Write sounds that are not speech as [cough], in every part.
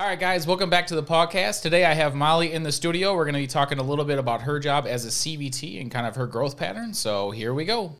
All right, guys, welcome back to the podcast. Today I have Molly in the studio. We're going to be talking a little bit about her job as a CVT and kind of her growth pattern. So here we go.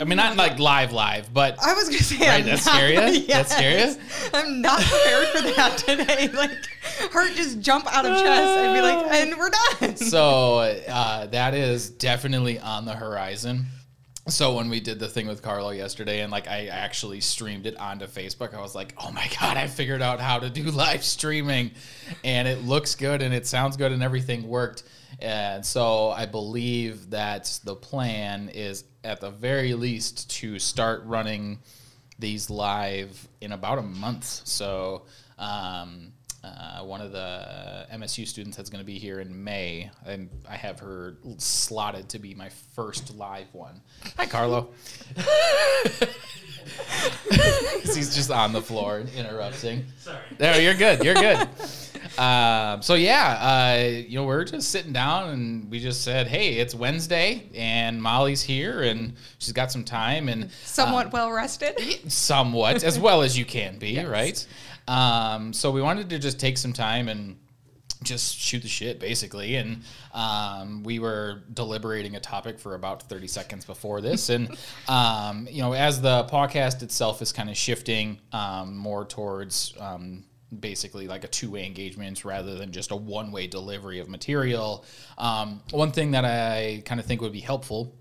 I mean, not like live, live, but I was gonna say, Right, I'm that not- scare [laughs] Yes. scare ya? I'm not prepared for that today. [laughs] Like, heart just jump out of chest and be like, and we're done. [laughs] so uh, that is definitely on the horizon. So when we did the thing with Carlo yesterday, and like I actually streamed it onto Facebook, I was like, "Oh my god, I figured out how to do live streaming, and it looks good and it sounds good and everything worked." And so I believe that the plan is, at the very least, to start running these live in about a month. So um, uh, one of the MSU students that's going to be here in May, and I have her slotted to be my first live one. Hi, Carlo. [laughs] [laughs] 'Cause he's just on the floor interrupting. Sorry. There, you're good. You're good. Um, so yeah, uh, you know, we're just sitting down and we just said, "Hey, it's Wednesday, and Molly's here, and she's got some time, and Somewhat um, well rested. somewhat as well as you can be, [laughs] Yes. right? Um, so we wanted to just take some time and just shoot the shit, basically. And um, we were deliberating a topic for about 30 seconds before this. And, [laughs] um, you know, as the podcast itself is kind of shifting um, more towards um, basically like a two way engagement rather than just a one way delivery of material, um, one thing that I kind of think would be helpful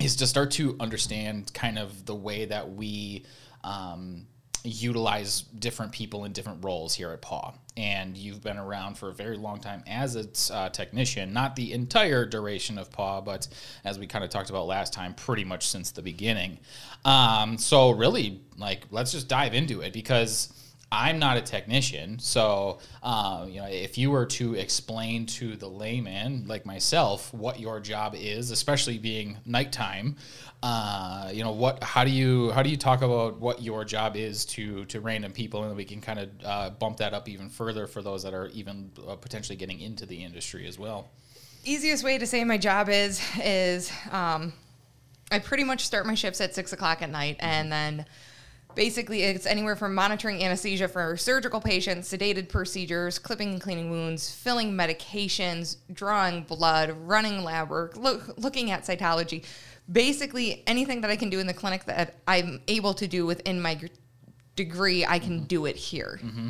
is to start to understand kind of the way that we um, utilize different people in different roles here at PAW. And you've been around for a very long time as a uh, technician, not the entire duration of PAW, but as we kind of talked about last time, pretty much since the beginning. Um, so, really, like, let's just dive into it because. I'm not a technician, so uh, you know if you were to explain to the layman like myself what your job is, especially being nighttime, uh, you know what? How do you how do you talk about what your job is to to random people, and we can kind of uh, bump that up even further for those that are even uh, potentially getting into the industry as well. Easiest way to say my job is is um, I pretty much start my shifts at six o'clock at night, and then basically it's anywhere from monitoring anesthesia for surgical patients, sedated procedures, clipping and cleaning wounds, filling medications, drawing blood, running lab work, look, looking at cytology. Basically, anything that I can do in the clinic that I'm able to do within my degree, I can mm-hmm. do it here. Mm-hmm.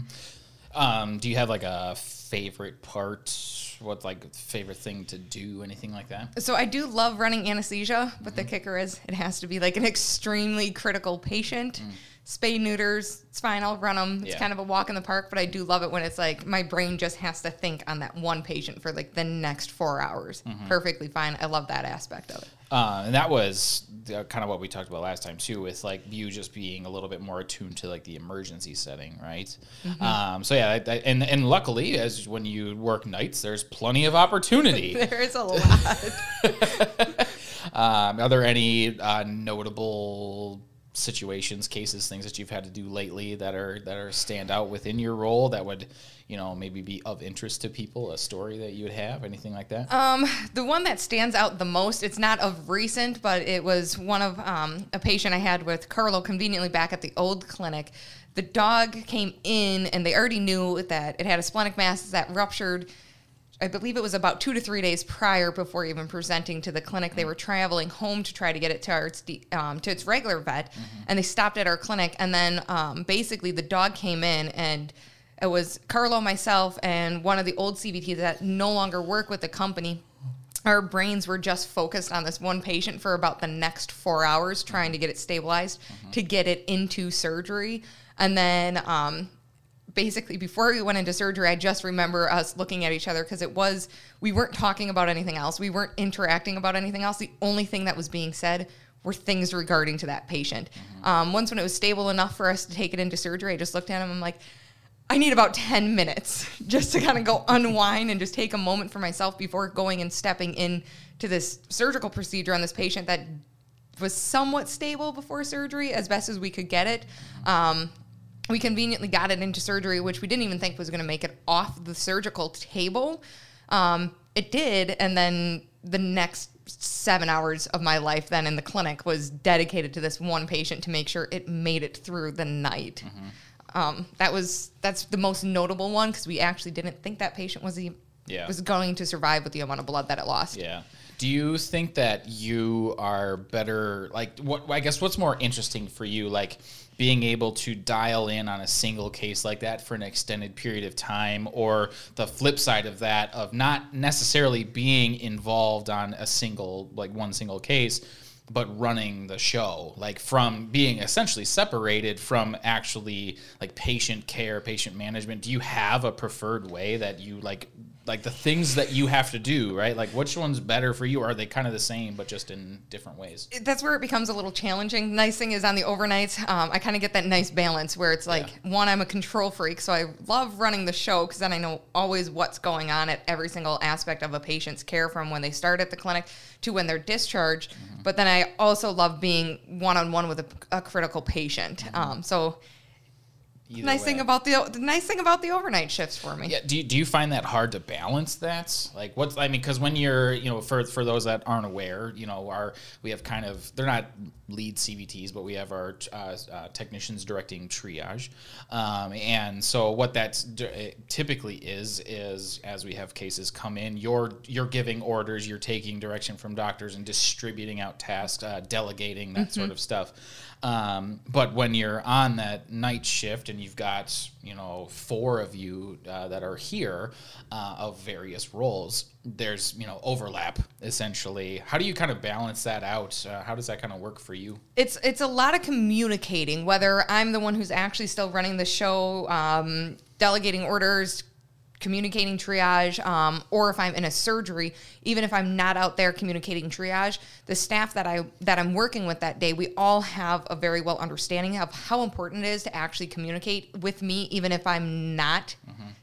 Um, do you have like a favorite part? What like favorite thing to do? Anything like that? So I do love running anesthesia, but the mm-hmm. kicker is it has to be like an extremely critical patient. Mm. Spay neuters, it's fine. I'll run them. It's Yeah. kind of a walk in the park, but I do love it when it's like my brain just has to think on that one patient for like the next four hours. Perfectly fine. I love that aspect of it. Uh, and that was the, kind of what we talked about last time too, with like you just being a little bit more attuned to like the emergency setting, right? Um, so yeah, I, I- and and luckily, as when you work nights, there's plenty of opportunity. [laughs] There is a lot. [laughs] um, are there any uh, notable situations, cases, things that you've had to do lately that are that are stand out within your role that would, you know, maybe be of interest to people? A story that you would have, anything like that? Um, the one that stands out the most, it's not of recent, but it was one of um, a patient I had with Carlo conveniently back at the old clinic. The dog came in and they already knew that it had a splenic mass that ruptured. I believe it was about two to three days prior before even presenting to the clinic. They were traveling home to try to get it to our its, um, to its regular vet, and they stopped at our clinic. And then um, basically the dog came in and it was Carlo, myself, and one of the old CVTs that no longer work with the company. Our brains were just focused on this one patient for about the next four hours, trying to get it stabilized to get it into surgery. And then um, basically, before we went into surgery, I just remember us looking at each other because it was, we weren't talking about anything else. We weren't interacting about anything else. The only thing that was being said were things regarding to that patient. Um, once when it was stable enough for us to take it into surgery, I just looked at him. I'm like, I need about 10 minutes [laughs] just to kind of go unwind and just take a moment for myself before going and stepping in to this surgical procedure on this patient that was somewhat stable before surgery as best as we could get it. Um, we conveniently got it into surgery, which we didn't even think was going to make it off the surgical table. Um, it did, and then the next seven hours of my life then in the clinic was dedicated to this one patient to make sure it made it through the night. Um, that was that's the most notable one because we actually didn't think that patient was the Yeah. was going to survive with the amount of blood that it lost. Yeah. Do you think that you are better? Like, what? I guess what's more interesting for you, like being able to dial in on a single case like that for an extended period of time, or the flip side of that of not necessarily being involved on a single, like one single case, but running the show, like from being essentially separated from actually like patient care, patient management. Do you have a preferred way that you like? Like the things that you have to do, right? Like which one's better for you? Or are they kind of the same but just in different ways? that's where it becomes a little challenging. Nice thing is on the overnights, um, I kind of get that nice balance where it's like one, I'm a control freak, so I love running the show because then I know always what's going on at every single aspect of a patient's care from when they start at the clinic to when they're discharged. But then I also love being one on one with a, a critical patient. Um, so nice way. thing about the the nice thing about the overnight shifts for me. Yeah, do you, do you find that hard to balance that? Like what's I mean cuz when you're, you know, for for those that aren't aware, you know, our we have kind of they're not lead CVTs, but we have our uh, uh, technicians directing triage. Um, and so what that's d- typically is is as we have cases come in, you're you're giving orders, you're taking direction from doctors and distributing out tasks, uh, delegating that sort of stuff. Um, but when you're on that night shift and you've got you know four of you uh, that are here uh, of various roles, there's you know overlap essentially. How do you kind of balance that out? Uh, how does that kind of work for you? it's it's a lot of communicating whether i'm the one who's actually still running the show um, delegating orders communicating triage um, or if i'm in a surgery even if i'm not out there communicating triage the staff that i that i'm working with that day we all have a very well understanding of how important it is to actually communicate with me even if i'm not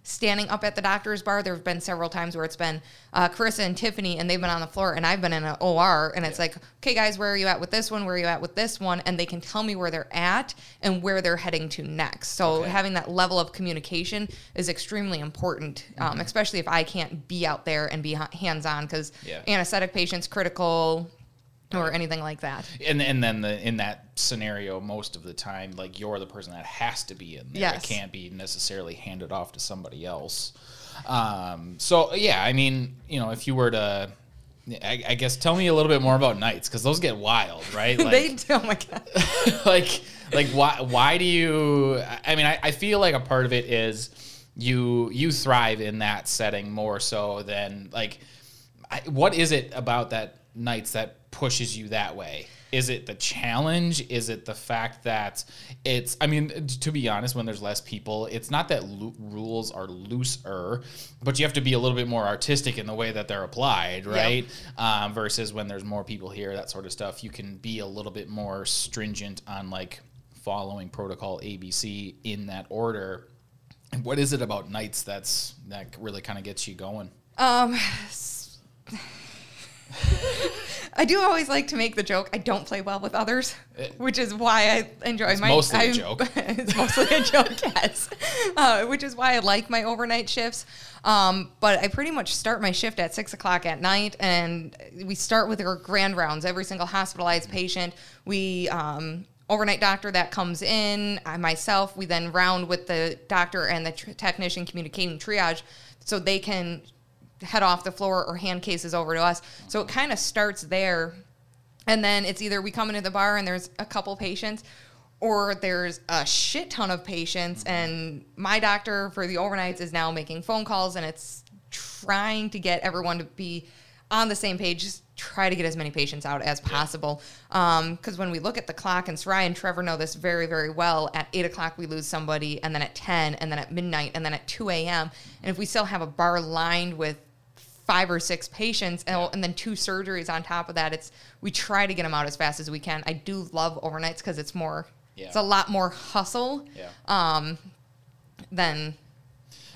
standing up at the doctor's bar. There have been several times where it's been uh, carissa and tiffany and they've been on the floor and i've been in an or and it's like okay guys where are you at with this one? Where are you at with this one? And they can tell me where they're at and where they're heading to next. So Okay. having that level of communication is extremely important um, especially if i can't be out there and be hands on because Yeah. anesthetic patients critical or anything like that And and then the in that scenario, most of the time, like you're the person that has to be in there. Yes. It can't be necessarily handed off to somebody else. Um, so yeah, I mean, you know, if you were to, I, I guess, tell me a little bit more about nights because those get wild, right? [laughs] Like, they do oh my god [laughs] like like why why do you i mean I, I feel like a part of it is you you thrive in that setting more so than like I, what is it about that nights that pushes you that way? Is it the challenge? Is it the fact that it's i mean to be honest when there's less people it's not that lu- rules are looser but you have to be a little bit more artistic in the way that they're applied right? Um, versus when there's more people here that sort of stuff you can be a little bit more stringent on like following protocol abc in that order what is it about nights that's that really kind of gets you going Um, I do always like to make the joke. I don't play well with others, which is why I enjoy my. mostly a I'm- joke. [laughs] it's mostly a joke, [laughs] yes. Uh, which is why I like my overnight shifts. Um, but I pretty much start my shift at six o'clock at night, and we start with our grand rounds. Every single hospitalized patient, we um, overnight doctor that comes in, I myself, we then round with the doctor and the tr- technician communicating triage, so they can head off the floor or hand cases over to us. So it kind of starts there. And then it's either we come into the bar and there's a couple patients, or there's a shit ton of patients. Mm-hmm. And my doctor for the overnights is now making phone calls and it's trying to get everyone to be on the same page. Try to get as many patients out as possible. Um, because when we look at the clock, and Sarai and Trevor know this very, very well, at 8 o'clock we lose somebody, and then at 10, and then at midnight, and then at 2 a.m. And if we still have a bar lined with five or six patients and, and then two surgeries on top of that it's we try to get them out as fast as we can i do love overnights because it's more Yeah. it's a lot more hustle yeah um, than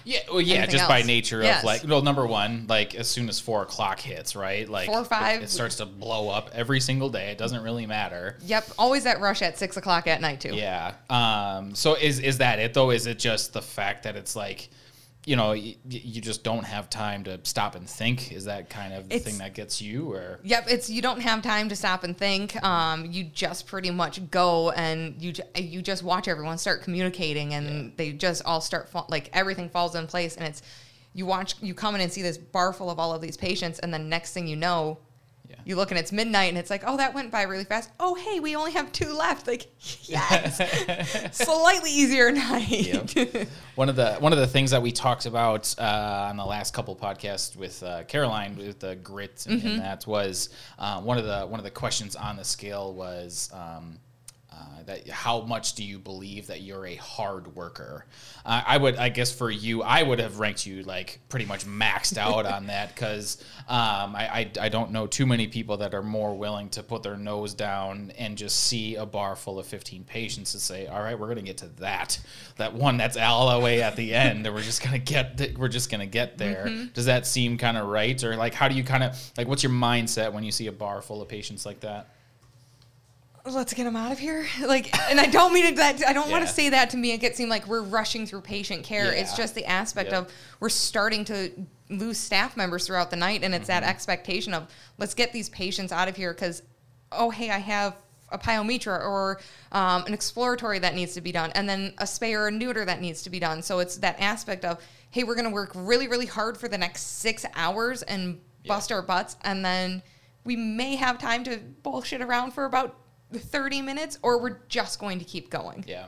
Yeah, well, yeah, just by nature Yes. of like, well, number one, like as soon as four o'clock hits, right? Like Four or five. it, it starts to blow up every single day. It doesn't really matter. Yep, always that rush at six o'clock at night too. Yeah. Um. So is is that it though? Is it just the fact that it's like, you know, y- you just don't have time to stop and think? Is that kind of the It's- thing that gets you, or Yep, it's you don't have time to stop and think. Um, you just pretty much go and you ju- you just watch everyone start communicating, and they just all start fall, like everything falls in place, and it's you watch you come in and see this bar full of all of these patients, and then next thing you know. Yeah. You look and it's midnight and it's like, oh, that went by really fast. Oh, hey, we only have two left. Like, [laughs] yes, [laughs] slightly easier night. Yep. [laughs] one of the one of the things that we talked about uh, on the last couple podcasts with uh, Caroline with the grit and, and that was uh, one of the one of the questions on the scale was um, uh, that how much do you believe that you're a hard worker? Uh, I would I guess for you I would have ranked you like pretty much maxed out on [laughs] that because um, I, I I don't know too many people that are more willing to put their nose down and just see a bar full of 15 patients and say all right we're gonna get to that that one that's all the way at the end and we're just gonna get th- we're just gonna get there. Does that seem kind of right or like how do you kind of like what's your mindset when you see a bar full of patients like that? Let's get him out of here. [laughs] Like, and I don't mean it that I don't want to say that to make it seem like we're rushing through patient care. It's just the aspect Yep. of we're starting to lose staff members throughout the night, and it's Mm-hmm. that expectation of let's get these patients out of here because, oh hey, I have a pyometra or um, an exploratory that needs to be done, and then a spay or a neuter that needs to be done. So it's that aspect of hey, we're going to work really really hard for the next six hours and Yeah. bust our butts, and then we may have time to bullshit around for about 30 minutes or we're just going to keep going. Yeah.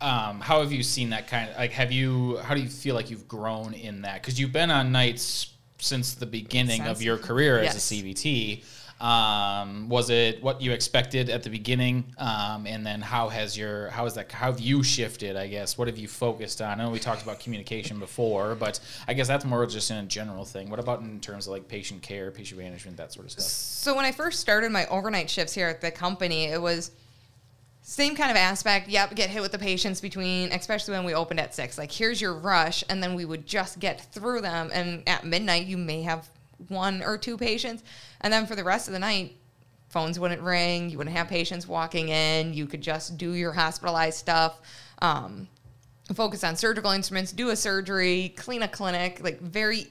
Um, how have you seen that kind of like? Have you? How do you feel like you've grown in that? Because you've been on nights since the beginning of your career as yes. a CVT. Um, was it what you expected at the beginning? Um, and then how has your how has that how have you shifted? I guess what have you focused on? I know we talked about communication before, but I guess that's more just in a general thing. What about in terms of like patient care, patient management, that sort of stuff? So when I first started my overnight shifts here at the company, it was same kind of aspect. Yep, get hit with the patients between, especially when we opened at six. Like, here's your rush, and then we would just get through them. And at midnight, you may have one or two patients, and then for the rest of the night, phones wouldn't ring. You wouldn't have patients walking in. You could just do your hospitalized stuff. Um, focus on surgical instruments, do a surgery, clean a clinic. Like very,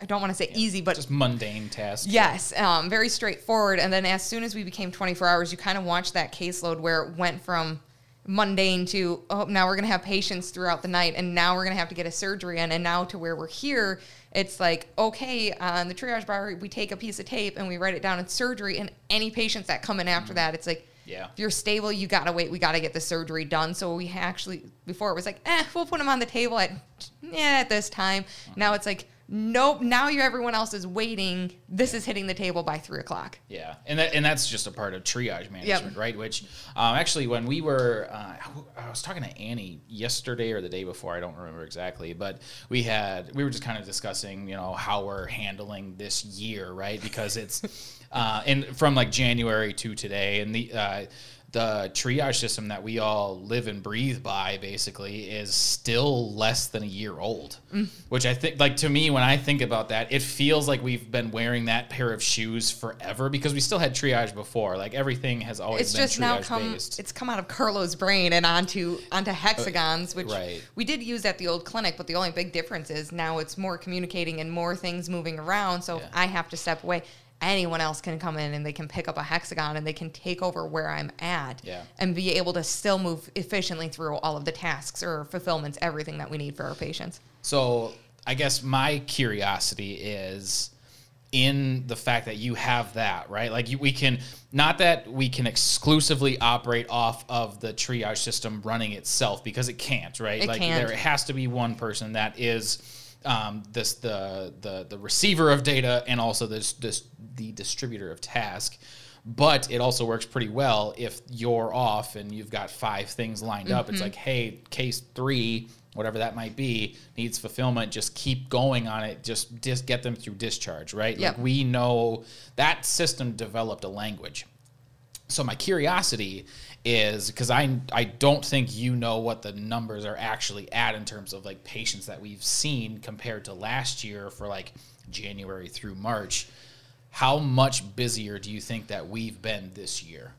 I don't want to say easy, but Just mundane tasks. Yes, um, very straightforward. And then as soon as we became 24 hours, you kind of watched that caseload where it went from mundane to, oh, now we're going to have patients throughout the night, and now we're going to have to get a surgery in. And now to where we're here, it's like, okay, on the triage bar, we take a piece of tape and we write it down in surgery. And any patients that come in after mm-hmm. that, it's like, Yeah. if you're stable, you got to wait. We got to get the surgery done. So we actually, before it was like, eh, we'll put them on the table at, yeah, at this time. Uh-huh. Now it's like, nope, now you're everyone else is waiting. This is hitting the table by three o'clock. Yeah, and that and that's just a part of triage management, right? Which um, actually, when we were, uh, I was talking to Annie yesterday or the day before, I don't remember exactly, but we had we were just kind of discussing, you know, how we're handling this year, right? Because it's [laughs] uh, and from like January to today, and the. Uh, the triage system that we all live and breathe by basically is still less than a year old mm. which i think like to me when i think about that it feels like we've been wearing that pair of shoes forever because we still had triage before like everything has always It's been just now come. based It's come out of Carlo's brain and onto onto uh, hexagons, which right. we did use at the old clinic. But the only big difference is now it's more communicating and more things moving around. So Yeah. I have to step away. Anyone else can come in and they can pick up a hexagon and they can take over where I'm at Yeah. and be able to still move efficiently through all of the tasks or fulfillments, everything that we need for our patients. So I guess my curiosity is in the fact that you have that, right? Like you, we can not that we can exclusively operate off of the triage system running itself because it can't, right? It like can't. there has to be one person that is um, this the the the receiver of data and also this this the distributor of task. But it also works pretty well if you're off and you've got five things lined up. It's mm-hmm. like, hey, case three, whatever that might be, needs fulfillment. Just keep going on it. Just just get them through discharge, right? Yep. Like we know that system developed a language so my curiosity is because I I don't think you know what the numbers are actually at in terms of like patients that we've seen compared to last year for like January through March. How much busier do you think that we've been this year?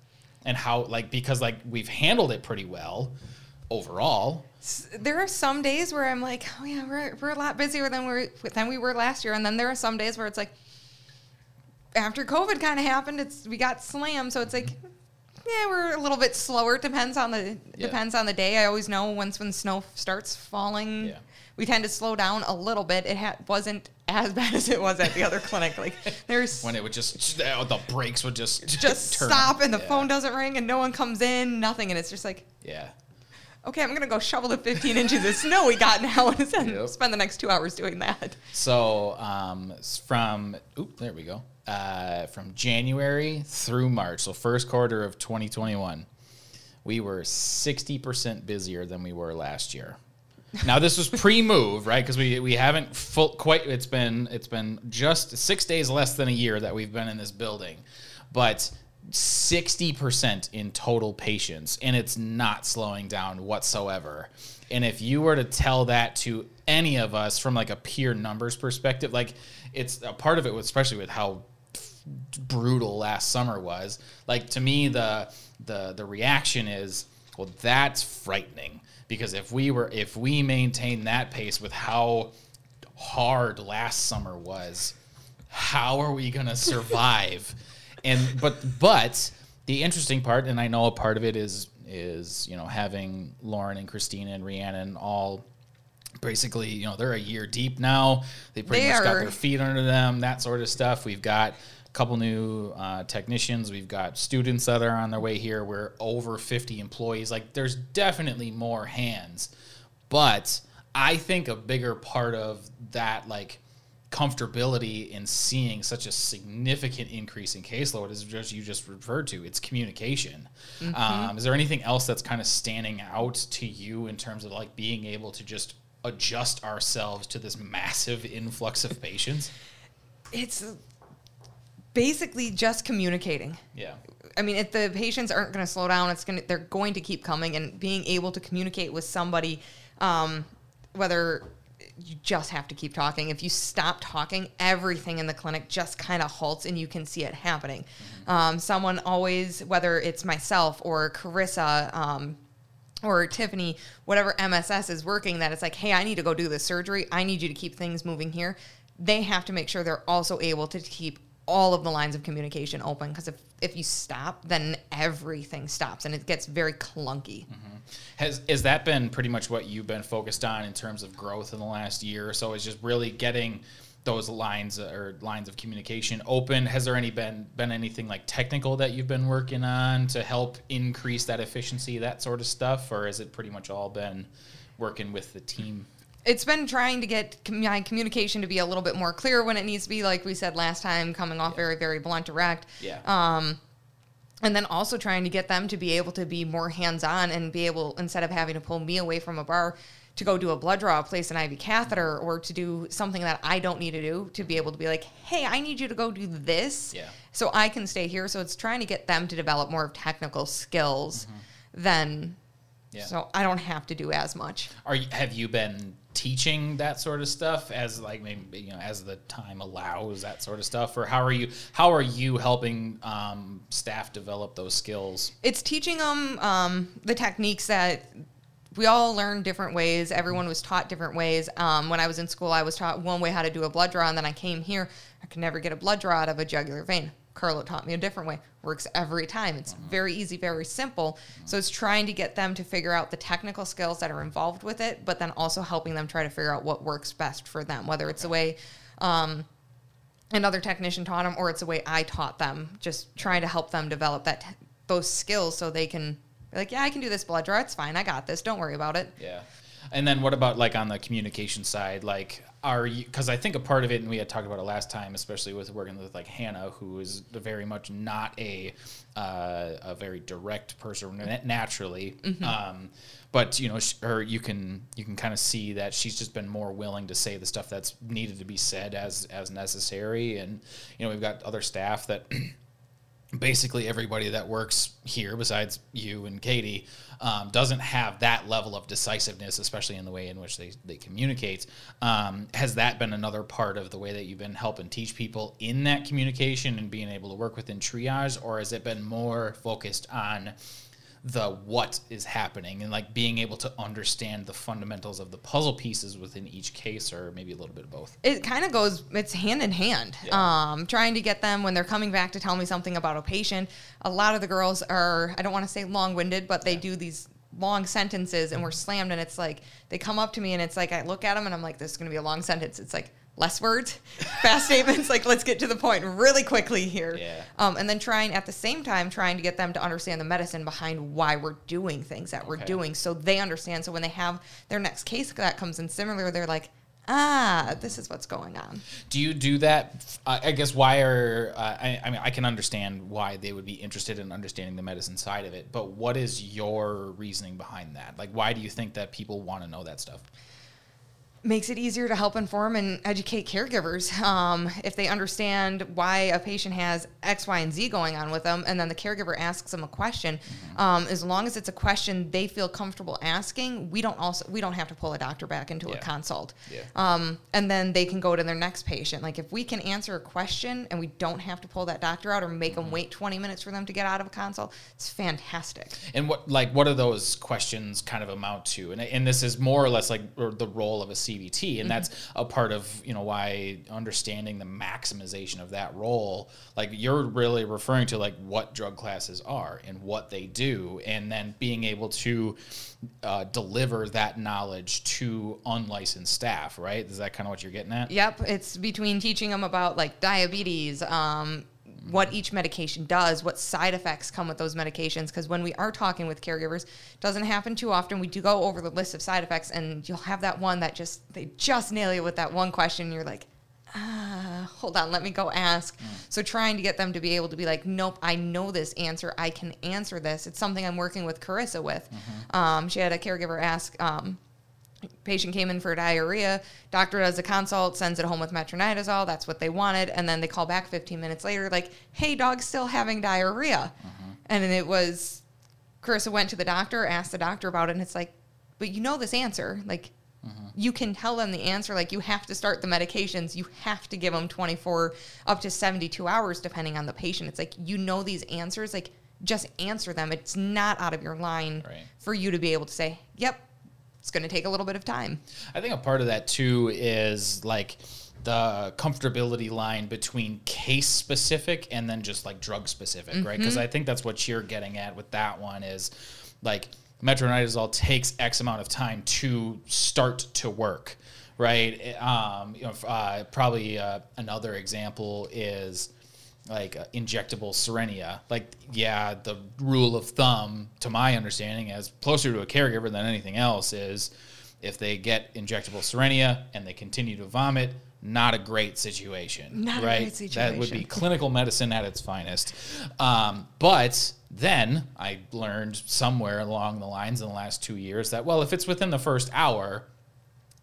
And how like because like we've handled it pretty well overall. There are some days where I'm like, oh yeah, we're, we're a lot busier than we than we were last year, and then there are some days where it's like, after COVID kind of happened, it's we got slammed, so it's like, yeah, we're a little bit slower. Depends on the Yeah. depends on the day. I always know once when snow starts falling, Yeah. We tend to slow down a little bit. It ha- wasn't as [laughs] bad as it was at the other clinic. Like there's When it would just the brakes would just [laughs] just [laughs] turn. stop and the Yeah. phone doesn't ring and no one comes in, nothing, and it's just like. Yeah. Okay, I'm gonna go shovel the 15 inches of snow we got now and spend, Yep. spend the next two hours doing that. So um, from oop, there we go. Uh, from January through March, so first quarter of 2021, we were 60% busier than we were last year. Now this was pre-move, right? Because we we haven't full quite. It's been it's been just six days less than a year that we've been in this building, but 60% in total patients, and it's not slowing down whatsoever. And if you were to tell that to any of us from like a peer numbers perspective, like it's a part of it, especially with how brutal last summer was. Like to me, the the the reaction is, well, that's frightening because if we were if we maintain that pace with how hard last summer was, how are we gonna survive? [laughs] and but but the interesting part, and I know a part of it is is you know having Lauren and Christina and Rhiannon all basically, you know, they're a year deep now. They pretty They much got their feet under them, that sort of stuff. We've got couple new uh, technicians. We've got students that are on their way here. We're over 50 employees. Like, there's definitely more hands. But I think a bigger part of that, like, comfortability in seeing such a significant increase in caseload is just you just referred to it's communication um, is there anything else that's kind of standing out to you in terms of like being able to just adjust ourselves to this massive influx of patients It's basically just communicating. yeah I mean, if the patients aren't going to slow down, it's going to they're going to keep coming, and being able to communicate with somebody, um, whether you just have to keep talking. If you stop talking, everything in the clinic just kind of halts, and you can see it happening. Um, someone always, whether it's myself or Carissa. Um, or Tiffany, whatever MSS is working, that it's like, hey, I need to go do this surgery. I need you to keep things moving here. They have to make sure they're also able to keep all of the lines of communication open because if, if you stop, then everything stops and it gets very clunky. Mm-hmm. Has is that been pretty much what you've been focused on in terms of growth in the last year or so? Is just really getting those lines or lines of communication open? Has there any been been anything like technical that you've been working on to help increase that efficiency, that sort of stuff, or has it pretty much all been working with the team? It's been trying to get my communication to be a little bit more clear when it needs to be, like we said last time, coming off very, very blunt, direct. Yeah. Um, and then also trying to get them to be able to be more hands-on and be able instead of having to pull me away from a bar to go do a blood draw place an iv catheter or to do something that i don't need to do to be able to be like hey i need you to go do this Yeah. so i can stay here so it's trying to get them to develop more of technical skills than Yeah. so i don't have to do as much Are you, have you been teaching that sort of stuff as like maybe you know as the time allows that sort of stuff, or how are you how are you helping um, staff develop those skills? it's teaching them um, the techniques that we all learn different ways. Everyone was taught different ways. Um, when I was in school, I was taught one way how to do a blood draw, and then I came here. I could never get a blood draw out of a jugular vein. Carlo taught me a different way. Works every time. It's very easy, very simple. So it's trying to get them to figure out the technical skills that are involved with it, but then also helping them try to figure out what works best for them, whether it's the way um, another technician taught them or it's the way I taught them. Just trying to help them develop that those skills so they can be like, yeah, I can do this blood draw. It's fine. I got this. Don't worry about it. Yeah. And then what about like on the communication side? Like, are you, because I think a part of it, and we had talked about it last time, especially with working with like Hannah, who is very much not a, uh, a very direct person na- naturally. Um, but you know, or you can you can kind of see that she's just been more willing to say the stuff that's needed to be said as as necessary. And you know, we've got other staff that basically everybody that works here besides you and katie um, doesn't have that level of decisiveness especially in the way in which they, they communicate. Um, has that been another part of the way that you've been helping teach people in that communication and being able to work within triage or has it been more focused on the what is happening and like being able to understand the fundamentals of the puzzle pieces within each case or maybe a little bit of both. It kind of goes it's hand in hand. Yeah. um, trying to get them when they're coming back to tell me something about a patient a lot of the girls are i don't want to say long-winded but they do these long sentences and we're slammed and it's like they come up to me and it's like i look at them and i'm like this is going to be a long sentence. It's like less words fast [laughs] statements like let's get to the point really quickly here Yeah. um, and then trying at the same time trying to get them to understand the medicine behind why we're doing things that we're Okay. doing so they understand so when they have their next case that comes in similar they're like ah this is what's going on Do you do that? Uh, I guess why are uh, I, I mean I can understand why they would be interested in understanding the medicine side of it, but what is your reasoning behind that? Like, why do you think that people want to know that stuff? Makes it easier to help inform and educate caregivers um, if they understand why a patient has X, Y, and Z going on with them, and then the caregiver asks them a question. Um, as long as it's a question they feel comfortable asking, we don't also we don't have to pull a doctor back into Yeah. a consult. Yeah. Um, and then they can go to their next patient. Like if we can answer a question and we don't have to pull that doctor out or make them wait 20 minutes for them to get out of a consult, it's fantastic. And what like what do those questions kind of amount to? And and this is more or less like or the role of a And that's a part of you know why understanding the maximization of that role. Like you're really referring to like what drug classes are and what they do, and then being able to uh, deliver that knowledge to unlicensed staff. Right? Is that kind of what you're getting at? Yep, it's between teaching them about like diabetes, um, what each medication does, what side effects come with those medications. Because when we are talking with caregivers, doesn't happen too often. We do go over the list of side effects, and you'll have that one that just they just nail you with that one question. And you're like, ah, hold on, let me go ask. So trying to get them to be able to be like, nope, I know this answer. I can answer this. It's something I'm working with Carissa with. Um, she had a caregiver ask. Um, patient came in for diarrhea. Doctor does a consult, sends it home with metronidazole. That's what they wanted, and then they call back 15 minutes later, like, "Hey, dog's still having diarrhea," mm-hmm. and then it was. Carissa went to the doctor, asked the doctor about it, and it's like, "But you know this answer, like." Mm-hmm. You can tell them the answer. Like you have to start the medications. You have to give them 24 up to 72 hours, depending on the patient. It's like you know these answers. Like just answer them. It's not out of your line Right. for you to be able to say, "Yep, it's going to take a little bit of time." I think a part of that too is like the comfortability line between case specific and then just like drug specific, right? Because I think that's what you're getting at with that one is like metronidazole takes X amount of time to start to work, right? Um, you know, uh, probably uh, another example is like uh, injectable Cerenia. Like, yeah, the rule of thumb, to my understanding, as closer to a caregiver than anything else, is if they get injectable Cerenia and they continue to vomit, not a great situation, Not a right? great That would be clinical medicine at its finest. Um, but then I learned somewhere along the lines in the last two years that well, if it's within the first hour,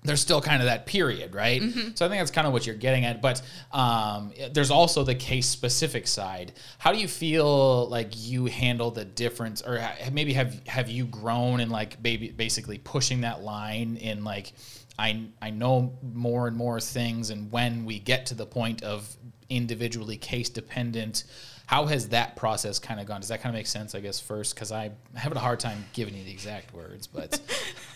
there's still kind of that period, right? So I think that's kind of what you're getting at. But um, there's also the case specific side. How do you feel like you handle the difference, or maybe have have you grown in like baby, basically pushing that line in like I I know more and more things, and when we get to the point of individually case dependent. How has that process kind of gone? Does that kind of make sense? I guess first, because I'm having a hard time giving you the exact words, but [laughs]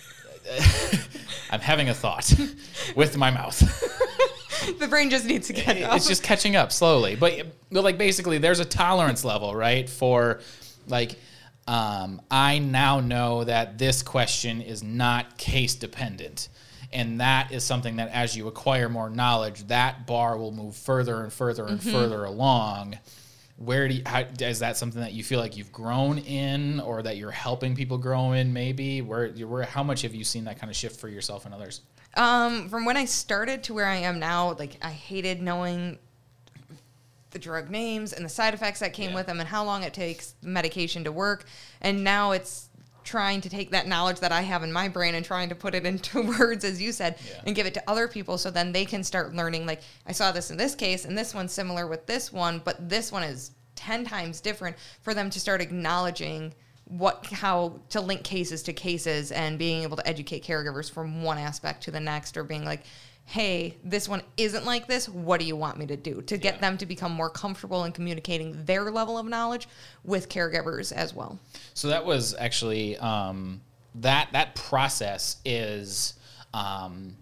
[laughs] I'm having a thought [laughs] with my mouth. [laughs] the brain just needs to get up. it's just catching up slowly. But, but like basically, there's a tolerance level, right? For like, um, I now know that this question is not case dependent. And that is something that as you acquire more knowledge, that bar will move further and further and further along. Where do you, how, is that something that you feel like you've grown in or that you're helping people grow in maybe? Where, where how much have you seen that kind of shift for yourself and others? Um, from when I started to where I am now, like I hated knowing the drug names and the side effects that came Yeah. with them and how long it takes medication to work. And now it's trying to take that knowledge that I have in my brain and trying to put it [laughs] into words, as you said, Yeah. and give it to other people so then they can start learning. Like, I saw this in this case, and this one's similar with this one, but this one is 10 times different for them to start acknowledging what how to link cases to cases and being able to educate caregivers from one aspect to the next or being like hey this one isn't like this what do you want me to do to get Yeah. them to become more comfortable in communicating their level of knowledge with caregivers as well So that was actually um, that that process is um,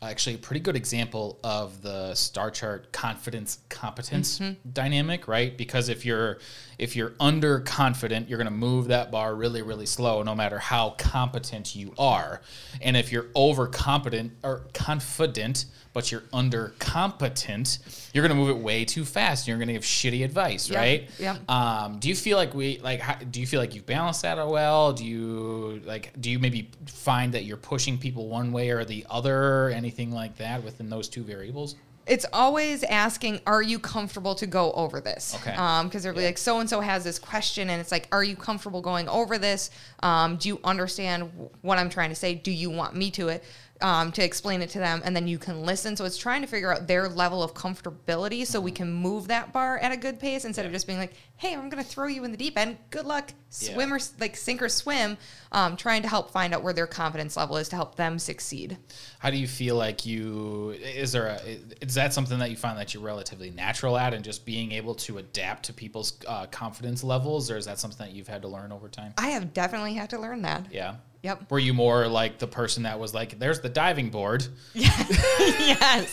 actually a pretty good example of the star chart confidence competence dynamic, right? Because if you're if you're under confident, you're going to move that bar really really slow, no matter how competent you are. And if you're overcompetent or confident, but you're under competent, you're going to move it way too fast. You're going to give shitty advice, Yep, right? yep. Um, do you feel like we like? How, do you feel like you've balanced that well? Do you like? Do you maybe find that you're pushing people one way or the other? Anything like that within those two variables? It's always asking, "Are you comfortable to go over this?" Okay. Because they're like, "So and so has this question," and it's like, "Are you comfortable going over this? Um, do you understand what I'm trying to say? Do you want me to it?" Um, to explain it to them, and then you can listen. So it's trying to figure out their level of comfortability, so we can move that bar at a good pace instead of just being like, "Hey, I'm going to throw you in the deep end. Good luck, Yeah. swim or like sink or swim." Um, trying to help find out where their confidence level is to help them succeed. How do you feel like you? Is there a? Is that something that you find that you're relatively natural at, and just being able to adapt to people's uh, confidence levels, or is that something that you've had to learn over time? I have definitely had to learn that. Yeah. Yep. Were you more like the person that was like, "There's the diving board"? [laughs] yes.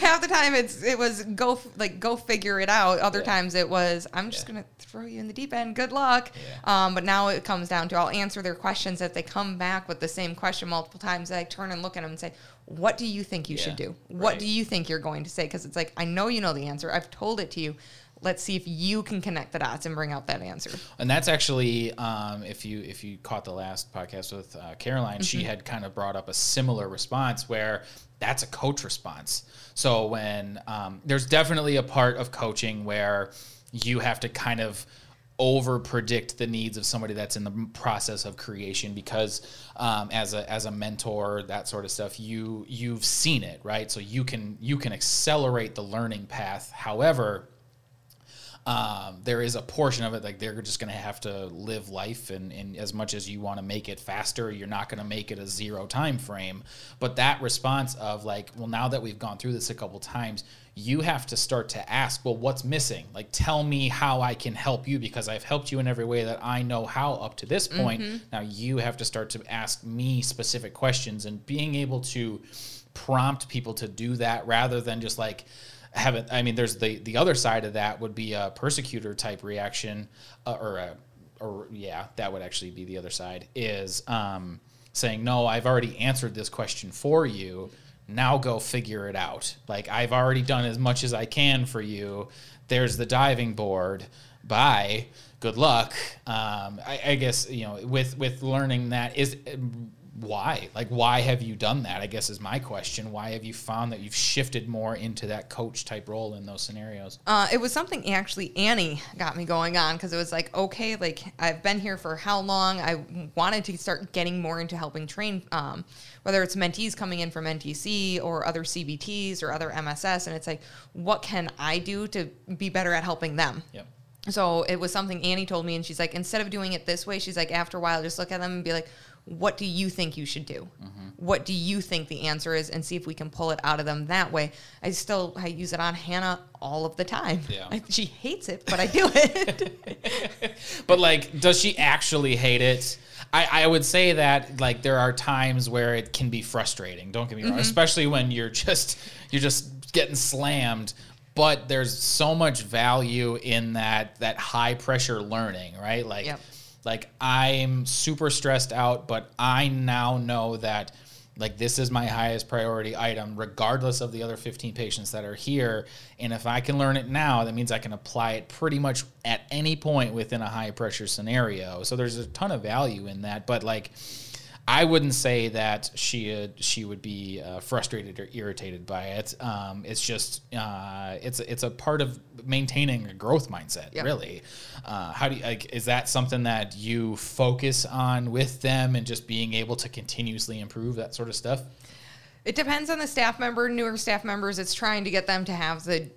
Half the time it's it was go like go figure it out. Other Yeah. times it was I'm just Yeah. gonna throw you in the deep end. Good luck. Yeah. Um, but now it comes down to I'll answer their questions if they come back with the same question multiple times. I turn and look at them and say, "What do you think you should do? What Right. do you think you're going to say?" Because it's like I know you know the answer. I've told it to you. Let's see if you can connect the dots and bring out that answer. And that's actually, um, if you if you caught the last podcast with uh, Caroline, she Mm-hmm. had kind of brought up a similar response where that's a coach response. So when um, there's definitely a part of coaching where you have to kind of over predict the needs of somebody that's in the process of creation because um, as a as a mentor that sort of stuff you you've seen it right so you can you can accelerate the learning path however um, there is a portion of it like they're just going to have to live life and, and as much as you want to make it faster you're not going to make it a zero time frame. But that response of like well now that we've gone through this a couple times you have to start to ask well what's missing? Like tell me how i can help you because i've helped you in every way that i know how up to this point. Now you have to start to ask me specific questions and being able to prompt people to do that rather than just like have it. I mean, there's the the other side of that would be a persecutor type reaction, uh, or a, or yeah, that would actually be the other side is um, saying no, I've already answered this question for you. Now go figure it out. Like I've already done as much as I can for you. There's the diving board. Bye. Good luck. Um, I, I guess you know with with learning that is why like why have you done that i guess is my question why have you found that you've shifted more into that coach type role in those scenarios Uh, it was something actually Annie got me going on because it was like, okay, like I've been here for how long? I wanted to start getting more into helping train, um, whether it's mentees coming in from NTC or other CVTs or other MSS. And it's like, what can I do to be better at helping them? yep So it was something Annie told me, and she's like, instead of doing it this way, she's like, after a while, just look at them and be like, what do you think you should do? Mm-hmm. What do you think the answer is, and see if we can pull it out of them that way. I still I use it on Hannah all of the time. Yeah. [laughs] I, she hates it, but I do it. [laughs] but like does she actually hate it I, I would say that like there are times where it can be frustrating don't get me wrong especially when you're just you're just getting slammed but there's so much value in that that high pressure learning right like Yep. Like i'm super stressed out but i now know that like this is my highest priority item regardless of the other 15 patients that are here. And if i can learn it now that means i can apply it pretty much at any point within a high pressure scenario. So there's a ton of value in that but like I wouldn't say that she would she would be uh, frustrated or irritated by it. Um, it's just uh, it's it's a part of maintaining a growth mindset. Yep. Really, uh, how do you like? Is that something that you focus on with them and just being able to continuously improve that sort of stuff? it depends on the staff member. Newer staff members, it's trying to get them to have the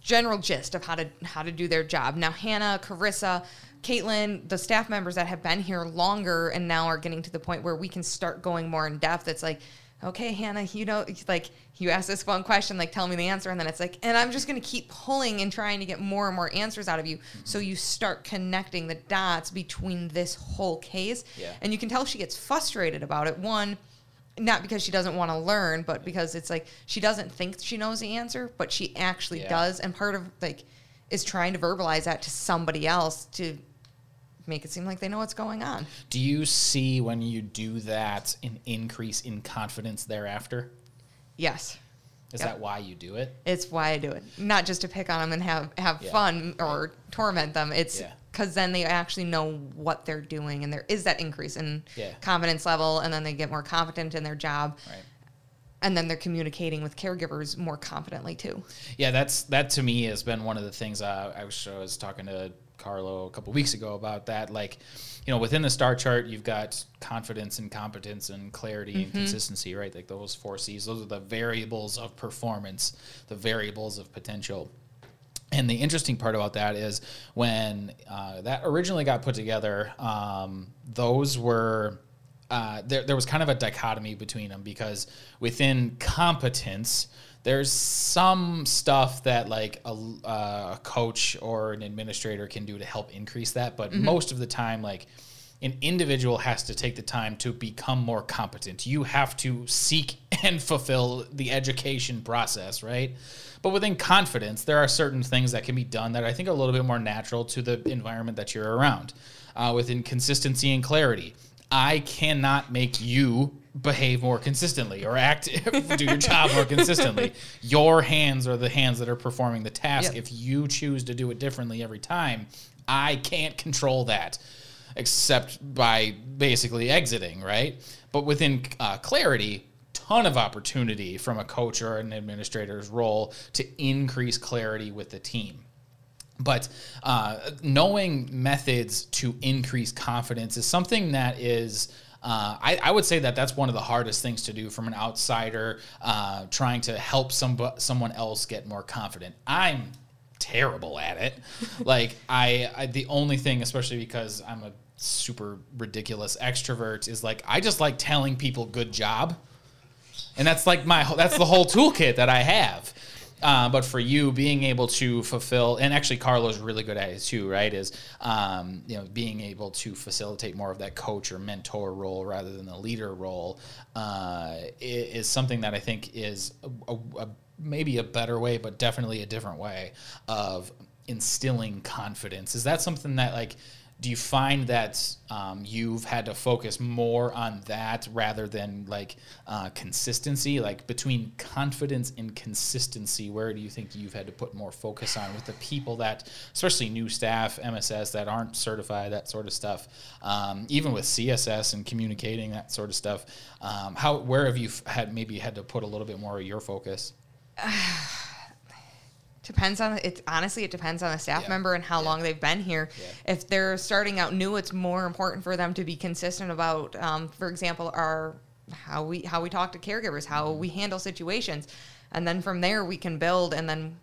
general gist of how to how to do their job. Now, Hannah, Carissa, Caitlin, the staff members that have been here longer and now are getting to the point where we can start going more in depth. It's like, okay, Hannah, you know, like you ask this one question, like tell me the answer, and then it's like, and I'm just gonna keep pulling and trying to get more and more answers out of you. Mm-hmm. So you start connecting the dots between this whole case, Yeah. and you can tell she gets frustrated about it. One not because she doesn't want to learn, but because it's like she doesn't think she knows the answer, but she actually Yeah. does. And part of like is trying to verbalize that to somebody else to make it seem like they know what's going on. Do you see when you do that an increase in confidence thereafter? Yes. Is Yep. that why you do it? It's why I do it. Not just to pick on them and have, have Yeah. fun or torment them. It's Yeah. because then they actually know what they're doing and there is that increase in Yeah. confidence level and then they get more confident in their job Right. and then they're communicating with caregivers more confidently too. Yeah, that's that to me has been one of the things uh, I was I was talking to Carlo a couple weeks ago about that. Like, you know, within the star chart, you've got confidence and competence and clarity and consistency, right? Like those four C's. Those are the variables of performance, the variables of potential. And the interesting part about that is when uh, that originally got put together, um, those were uh, there. There was kind of a dichotomy between them because within competence, there's some stuff that like a, uh, a coach or an administrator can do to help increase that, but most of the time, like an individual has to take the time to become more competent. You have to seek [laughs] and fulfill the education process, right? But within confidence, there are certain things that can be done that I think are a little bit more natural to the environment that you're around. Uh, within consistency and clarity, I cannot make you behave more consistently or act [laughs] do your job more consistently. [laughs] Your hands are the hands that are performing the task. Yep. If you choose to do it differently every time, I can't control that except by basically exiting, right? But within uh, clarity, ton of opportunity from a coach or an administrator's role to increase clarity with the team. But uh, knowing methods to increase confidence is something that is. Uh, I, I would say that that's one of the hardest things to do from an outsider uh, trying to help some someone else get more confident. I'm terrible at it. [laughs] like I, I, the only thing, especially because I'm a super ridiculous extrovert, is like I just like telling people good job, and that's like my that's the whole toolkit that I have. Uh, but for you, being able to fulfill, and actually Carlo's really good at it too, right? Is um, you know being able to facilitate more of that coach or mentor role rather than the leader role uh, is something that I think is a, a, maybe a better way, but definitely a different way of instilling confidence. Is that something that like? Do you find that um, you've had to focus more on that rather than like uh, consistency? Like between confidence and consistency, where do you think you've had to put more focus on with the people that, especially new staff, MSS that aren't certified, that sort of stuff, um, even with CSS and communicating that sort of stuff? Um, how where have you had maybe had to put a little bit more of your focus? Depends on it. Honestly, it depends on the staff Yeah. member and how Yeah. long they've been here. Yeah. If they're starting out new, it's more important for them to be consistent about, um, for example, our how we how we talk to caregivers, how Mm-hmm. we handle situations, and then from there we can build and then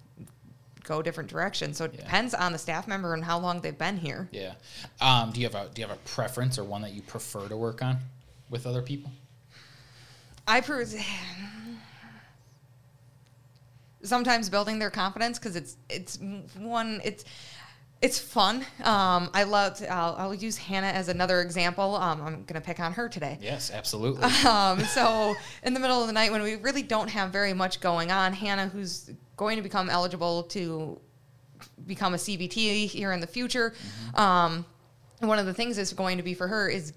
go different directions. So it depends on the staff member and how long they've been here. Yeah. Um, do you have a do you have a preference or one that you prefer to work on with other people? I per- sometimes building their confidence because it's it's one it's it's fun. Um, I love. I'll, I'll use Hannah as another example. Um, I'm gonna pick on her today. Yes, absolutely. [laughs] Um, so in the middle of the night when we really don't have very much going on, Hannah, who's going to become eligible to become a CVT here in the future, um, one of the things that's going to be for her is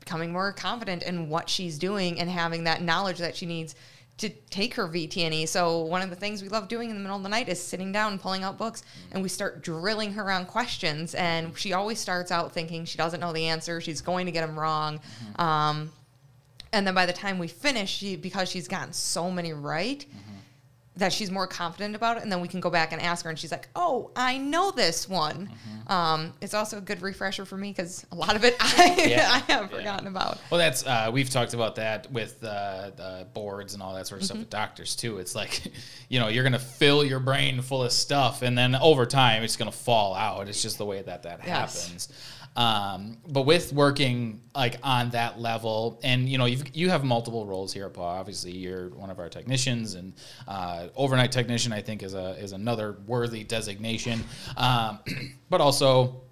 becoming more confident in what she's doing and having that knowledge that she needs to take her VTNE. So one of the things we love doing in the middle of the night is sitting down and pulling out books and we start drilling her on questions and she always starts out thinking she doesn't know the answer, she's going to get them wrong. Um, and then by the time we finish, she because she's gotten so many right, that she's more confident about it, and then we can go back and ask her, and she's like, "Oh, I know this one." Mm-hmm. Um, it's also a good refresher for me because a lot of it [laughs] I, Yeah. I have Yeah. forgotten about. Well, that's uh, we've talked about that with uh, the boards and all that sort of stuff Mm-hmm. with doctors too. It's like, [laughs] you know, you're gonna fill your brain full of stuff, and then over time, it's gonna fall out. It's just the way that that Yes. happens. Um, but with working like on that level, and you know, you've, you have multiple roles here at Paw. Obviously, you're one of our technicians, and uh, overnight technician, I think, is a is another worthy designation. Um, [clears throat] but also,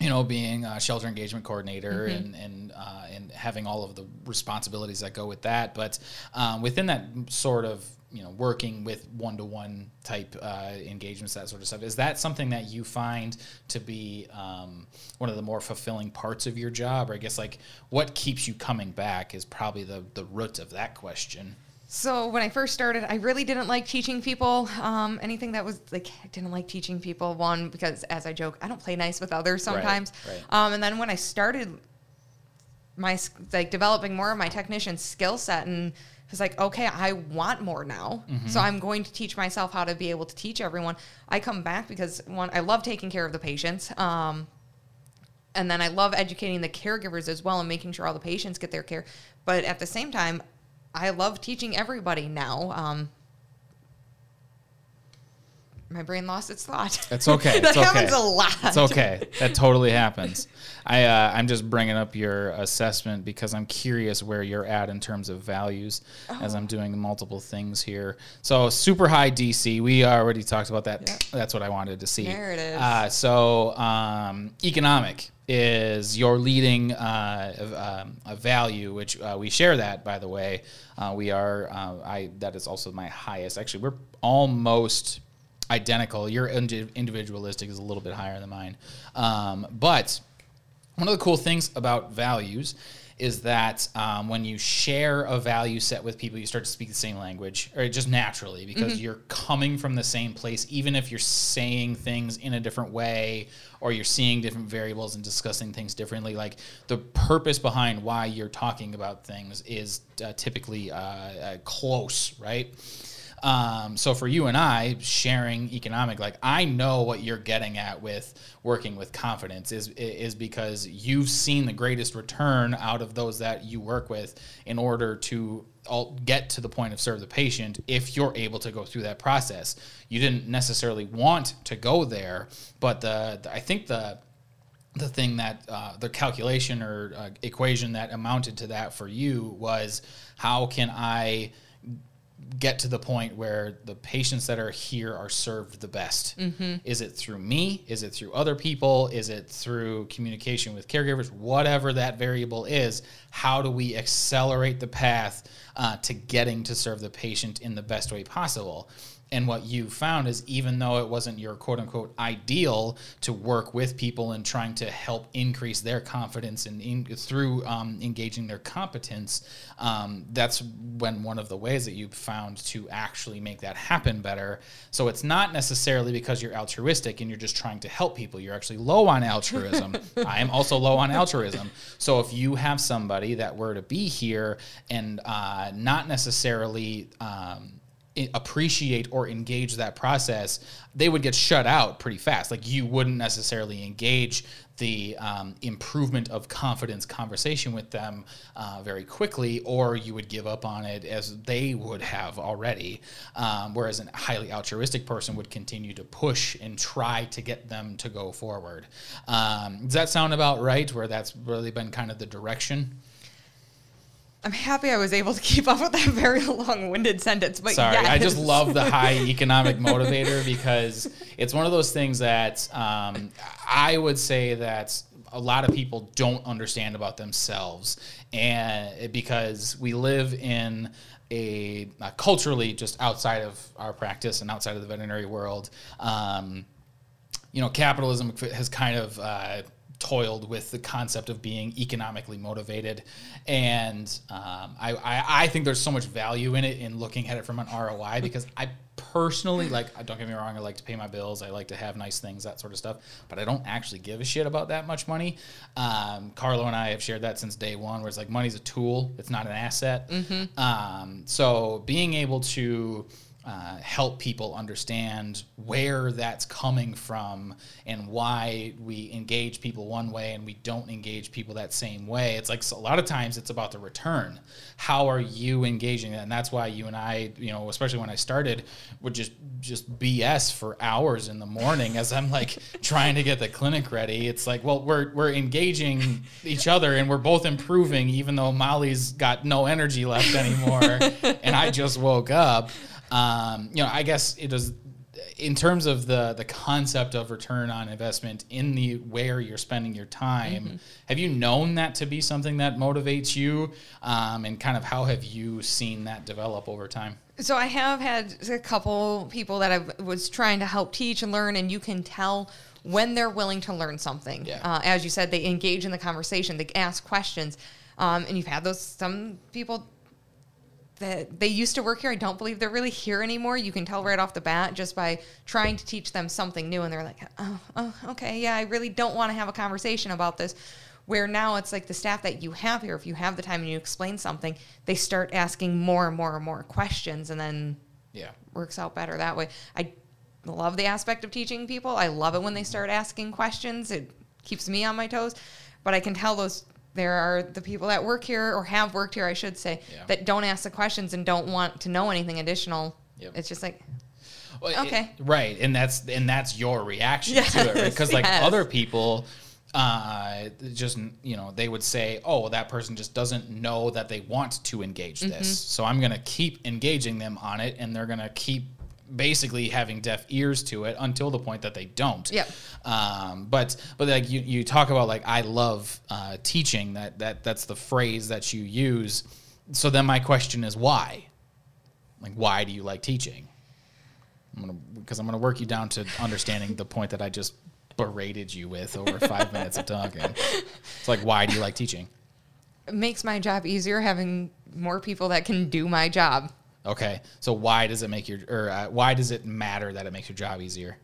you know, being a shelter engagement coordinator and and uh, and having all of the responsibilities that go with that. But um, within that sort of you know working with one to one type uh, engagements, that sort of stuff, is that something that you find to be um, one of the more fulfilling parts of your job? Or I guess like what keeps you coming back is probably the the root of that question. So when I first started, I really didn't like teaching people um, anything that was like I didn't like teaching people. One because, as I joke, I don't play nice with others sometimes. right. Um, and then when I started my like developing more of my technician skill set and was like, okay, I want more now. So I'm going to teach myself how to be able to teach everyone. I come back because one, I love taking care of the patients. Um, and then I love educating the caregivers as well and making sure all the patients get their care. But at the same time, I love teaching everybody now. Um, my brain lost its thought. That's okay. [laughs] that It's okay. happens a lot. It's okay. That totally happens. I uh, I'm just bringing up your assessment because I'm curious where you're at in terms of values as Oh. I'm doing multiple things here. So super high DC. We already talked about that. Yep. That's what I wanted to see. There it is. Uh, so um, economic is your leading uh, um, a value, which uh, we share that by the way. Uh, we are uh, I that is also my highest. Actually, we're almost identical. Your indi- individualistic is a little bit higher than mine. Um, but one of the cool things about values is that um, when you share a value set with people, you start to speak the same language, or just naturally, because you're coming from the same place, even if you're saying things in a different way or you're seeing different variables and discussing things differently. Like the purpose behind why you're talking about things is uh, typically uh, uh, close, right? Um, so for you and I sharing economic, like I know what you're getting at with working with confidence is is because you've seen the greatest return out of those that you work with in order to get to the point of serve the patient if you're able to go through that process. You didn't necessarily want to go there, but the, the I think the the thing that uh, the calculation or uh, equation that amounted to that for you was how can I get to the point where the patients that are here are served the best? Is it through me? Is it through other people? Is it through communication with caregivers? Whatever that variable is, how do we accelerate the path uh, to getting to serve the patient in the best way possible? And what you found is even though it wasn't your quote unquote ideal to work with people and trying to help increase their confidence and in, through um, engaging their competence, um, that's when one of the ways that you found to actually make that happen better. So it's not necessarily because you're altruistic and you're just trying to help people. You're actually low on altruism. [laughs] I am also low on altruism. So if you have somebody that were to be here and uh, not necessarily um, appreciate or engage that process, they would get shut out pretty fast. Like you wouldn't necessarily engage the um, improvement of confidence conversation with them uh, very quickly, or you would give up on it as they would have already. Um, whereas a highly altruistic person would continue to push and try to get them to go forward. Um, does that sound about right? Where that's really been kind of the direction? I'm happy I was able to keep up with that very [laughs] long-winded sentence. But Sorry, I just love the high [laughs] economic motivator because it's one of those things that um, I would say that a lot of people don't understand about themselves, and because we live in a, uh culturally just outside of our practice and outside of the veterinary world. Um, you know, capitalism has kind of uh, toiled with the concept of being economically motivated, and um, I, I I think there's so much value in it in looking at it from an ROI because I personally like don't get me wrong I like to pay my bills I like to have nice things that sort of stuff but I don't actually give a shit about that much money. Um, Carlo and I have shared that since day one where it's like money's a tool it's not an asset. Um, so being able to uh, help people understand where that's coming from and why we engage people one way and we don't engage people that same way. It's like a lot of times it's about the return. How are you engaging? And that's why you and I, you know, especially when I started, would just just BS for hours in the morning as I'm like [laughs] trying to get the clinic ready. It's like, well, we're we're engaging each other and we're both improving, even though Molly's got no energy left anymore, [laughs] and I just woke up. Um, you know, I guess it is in terms of the the concept of return on investment in the where you're spending your time. Mm-hmm. Have you known that to be something that motivates you, um, and kind of how have you seen that develop over time? So I have had a couple people that I was trying to help teach and learn, and you can tell when they're willing to learn something. Yeah. Uh, as you said, they engage in the conversation, they ask questions, um, and you've had those some people that they used to work here. I don't believe they're really here anymore. You can tell right off the bat just by trying to teach them something new, and they're like, "Oh, oh okay, yeah, I really don't want to have a conversation about this." Where now it's like the staff that you have here, if you have the time and you explain something, they start asking more and more and more questions, and then yeah, works out better that way. I love the aspect of teaching people. I love it when they start asking questions. It keeps me on my toes, but I can tell those there are the people that work here or have worked here, I should say, yeah. that don't ask the questions and don't want to know anything additional. Yep. It's just like, well, okay, it, right, and that's and that's your reaction yes, to it, because right? like yes. other people uh, just you know they would say oh that person just doesn't know that they want to engage this mm-hmm. so i'm going to keep engaging them on it and they're going to keep basically having deaf ears to it until the point that they don't. Yeah. Um, but but like you, you talk about like I love uh, teaching that that that's the phrase that you use. So then my question is why? Like why do you like teaching? I'm gonna because I'm gonna work you down to understanding the point that I just berated you with over five minutes of talking. It's like why do you like teaching? It makes my job easier having more people that can do my job. Okay, so why does it make your or uh, why does it matter that it makes your job easier?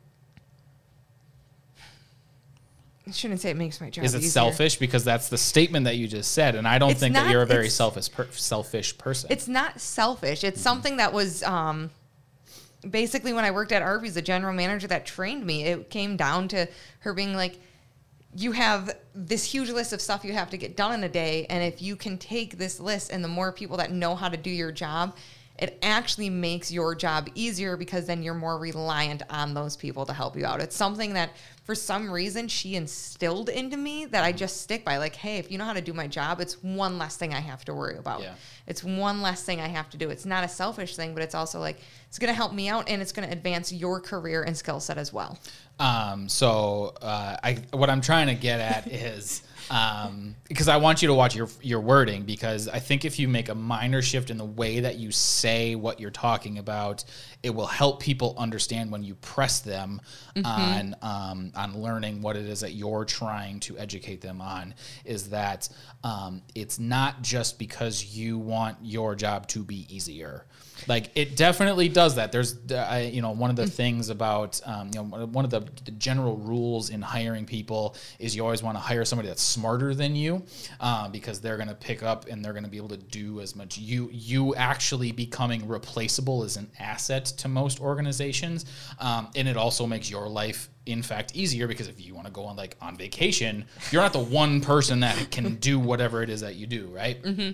I shouldn't say it makes my job. Is it easier. selfish? Because that's the statement that you just said, and I don't it's think not, that you're a very selfish per, selfish person. It's not selfish. It's mm-hmm. something that was um, basically when I worked at Arby's, the general manager that trained me. It came down to her being like, "You have this huge list of stuff you have to get done in a day, and if you can take this list, and the more people that know how to do your job." It actually makes your job easier because then you're more reliant on those people to help you out. It's something that for some reason she instilled into me that I just stick by. Like, hey, if you know how to do my job, it's one less thing I have to worry about. Yeah. It's one less thing I have to do. It's not a selfish thing, but it's also like it's going to help me out and it's going to advance your career and skill set as well. Um, so uh, I what I'm trying to get at [laughs] is um, because I want you to watch your your wording because I think if you make a minor shift in the way that you say what you're talking about, it will help people understand when you press them mm-hmm. on um, on learning what it is that you're trying to educate them on. Is that um, it's not just because you want your job to be easier like it definitely does that. There's you know one of the things about um, you know one of the, the, general rules in hiring people is you always want to hire somebody that's smarter than you uh, because they're going to pick up and they're going to be able to do as much. You you actually becoming replaceable is an asset to most organizations um, and it also makes your life in fact easier because if you want to go on like on vacation you're not the one person that can do whatever it is that you do right? Mm-hmm.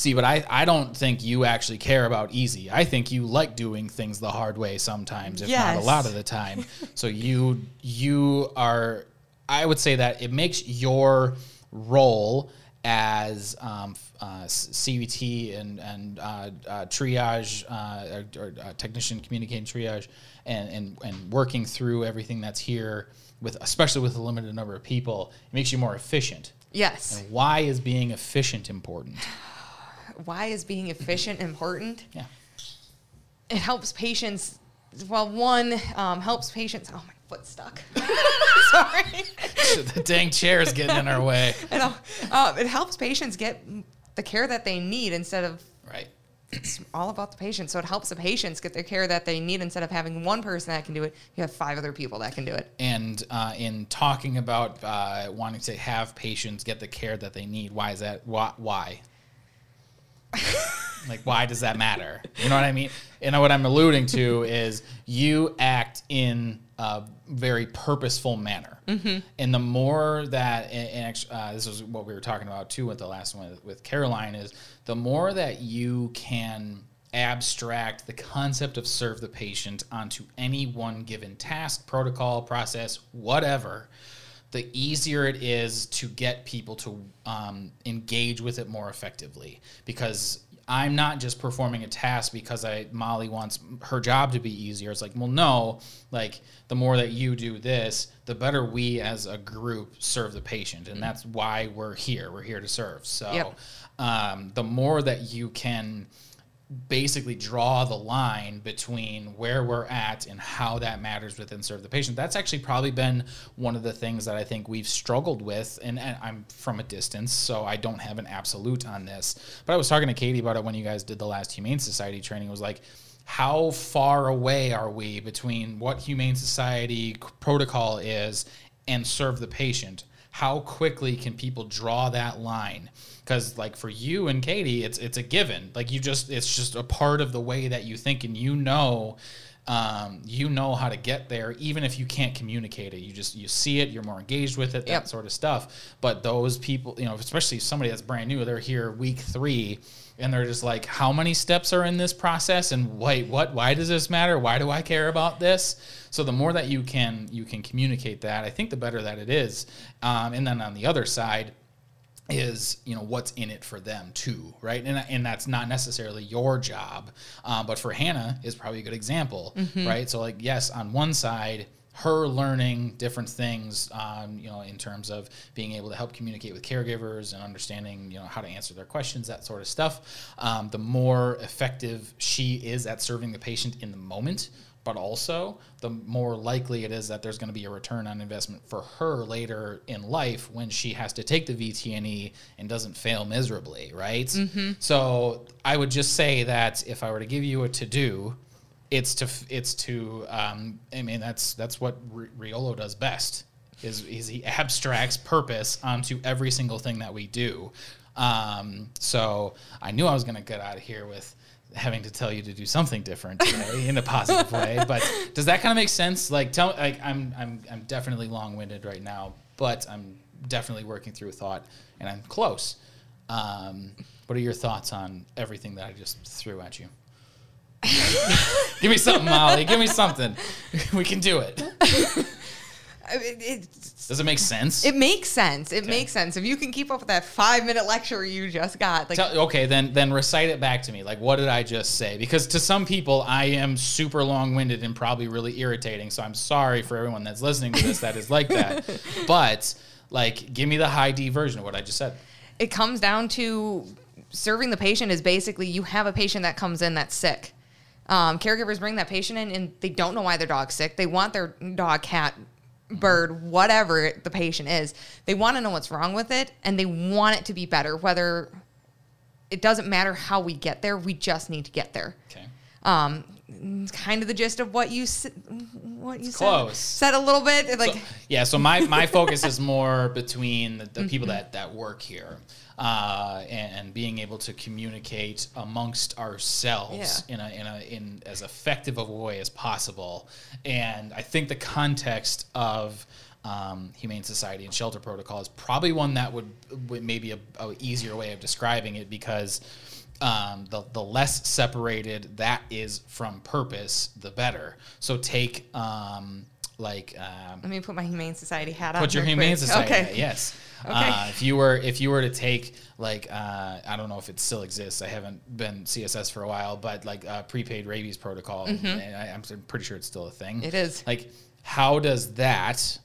See, but I, I don't think you actually care about easy. I think you like doing things the hard way sometimes, if yes. not a lot of the time. [laughs] so you you are I would say that it makes your role as um, uh, CVT and and uh, uh, triage uh, or, uh, technician communicating triage and, and and working through everything that's here with especially with a limited number of people, it makes you more efficient. Yes. And why is being efficient important? [sighs] why is being efficient important? Yeah. It helps patients. Well, one um, helps patients. Oh my foot stuck. [laughs] Sorry. [laughs] the dang chair is getting in our way. [laughs] know. Uh, it helps patients get the care that they need instead of right. It's all about the patient. So it helps the patients get the care that they need instead of having one person that can do it. You have five other people that can do it. And uh, in talking about uh, wanting to have patients get the care that they need, why is that? Why? Like, why does that matter? You know what I mean? And what I'm alluding to is you act in a very purposeful manner. And the more that, and, uh, this is what we were talking about too with the last one with, with Caroline, is the more that you can abstract the concept of serve the patient onto any one given task, protocol, process, whatever, the easier it is to get people to um, engage with it more effectively because I'm not just performing a task because I Molly wants her job to be easier. It's like, well, no, like the more that you do this, the better we as a group serve the patient, and that's why we're here. We're here to serve. So, Yep. um, the more that you can basically draw the line between where we're at and how that matters within serve the patient. That's actually probably been one of the things that i think we've struggled with and, and i'm from a distance so i don't have an absolute on this. But i was talking to katie about it when you guys did the last humane society training. It was like how far away are we between what humane society protocol is and serve the patient? How quickly can people draw that line because like for you and katie it's it's a given. Like you just it's just a part of the way that you think and you know um, you know how to get there even if you can't communicate it. You just you see it you're more engaged with it that Yep. sort of stuff. But those people you know especially somebody that's brand new they're here week three and they're just like how many steps are in this process? And wait what? Why does this matter? Why do i care about this? So the more that you can you can communicate that i think the better that it is. Um, and then on the other side is you know what's in it for them too right? And, and that's not necessarily your job um, but for hannah is probably a good example right? So like yes on one side her learning different things um, you know in terms of being able to help communicate with caregivers and understanding you know how to answer their questions that sort of stuff um, the more effective she is at serving the patient in the moment but also the more likely it is that there's going to be a return on investment for her later in life when she has to take the VTNE and doesn't fail miserably, right? So I would just say that if I were to give you a to do, it's to it's to um, I mean that's that's what Riolo does best is, is he abstracts purpose onto every single thing that we do. Um, so I knew I was going to get out of here with having to tell you to do something different today in a positive way. [laughs] But does that kind of make sense? Like, tell like I'm I'm I'm definitely long winded right now, but I'm definitely working through a thought, and I'm close. Um, what are your thoughts on everything that I just threw at you? [laughs] Give me something, Molly. Give me something. [laughs] We can do it. I mean, Does it make sense? it makes sense. It Okay. makes sense. If you can keep up with that five minute lecture you just got, like Tell, okay, then then recite it back to me. Like, what did I just say? Because to some people, I am super long winded and probably really irritating. So I'm sorry for everyone that's listening to this that is like that. [laughs] but like, give me the high D version of what I just said. it comes down to serving the patient is basically you have a patient that comes in that's sick. Um, caregivers bring that patient in and they don't know why their dog's sick. They want their dog, cat, bird, whatever the patient is. They want to know what's wrong with it and they want it to be better. Whether it doesn't matter how we get there, we just need to get there. Okay. Um, kind of the gist of what you what you said. close. Said a little bit like So- yeah. So my, my focus is more between the, the [laughs] people that, that work here uh, and, being able to communicate amongst ourselves Yeah. in a, in a in as effective of a way as possible. And I think the context of um, Humane Society and Shelter Protocol is probably one that would, would maybe a, a easier way of describing it because um, the, the less separated that is from purpose, the better. So take um, like um, let me put my humane society hat on. put your humane quick. society. Okay. hat, Yes. Okay. Uh, if you were if you were to take like uh, I don't know if it still exists. I haven't been CSS for a while, but like uh, prepaid rabies protocol, and I, I'm pretty sure it's still a thing. Mm-hmm. It is. Like, how does that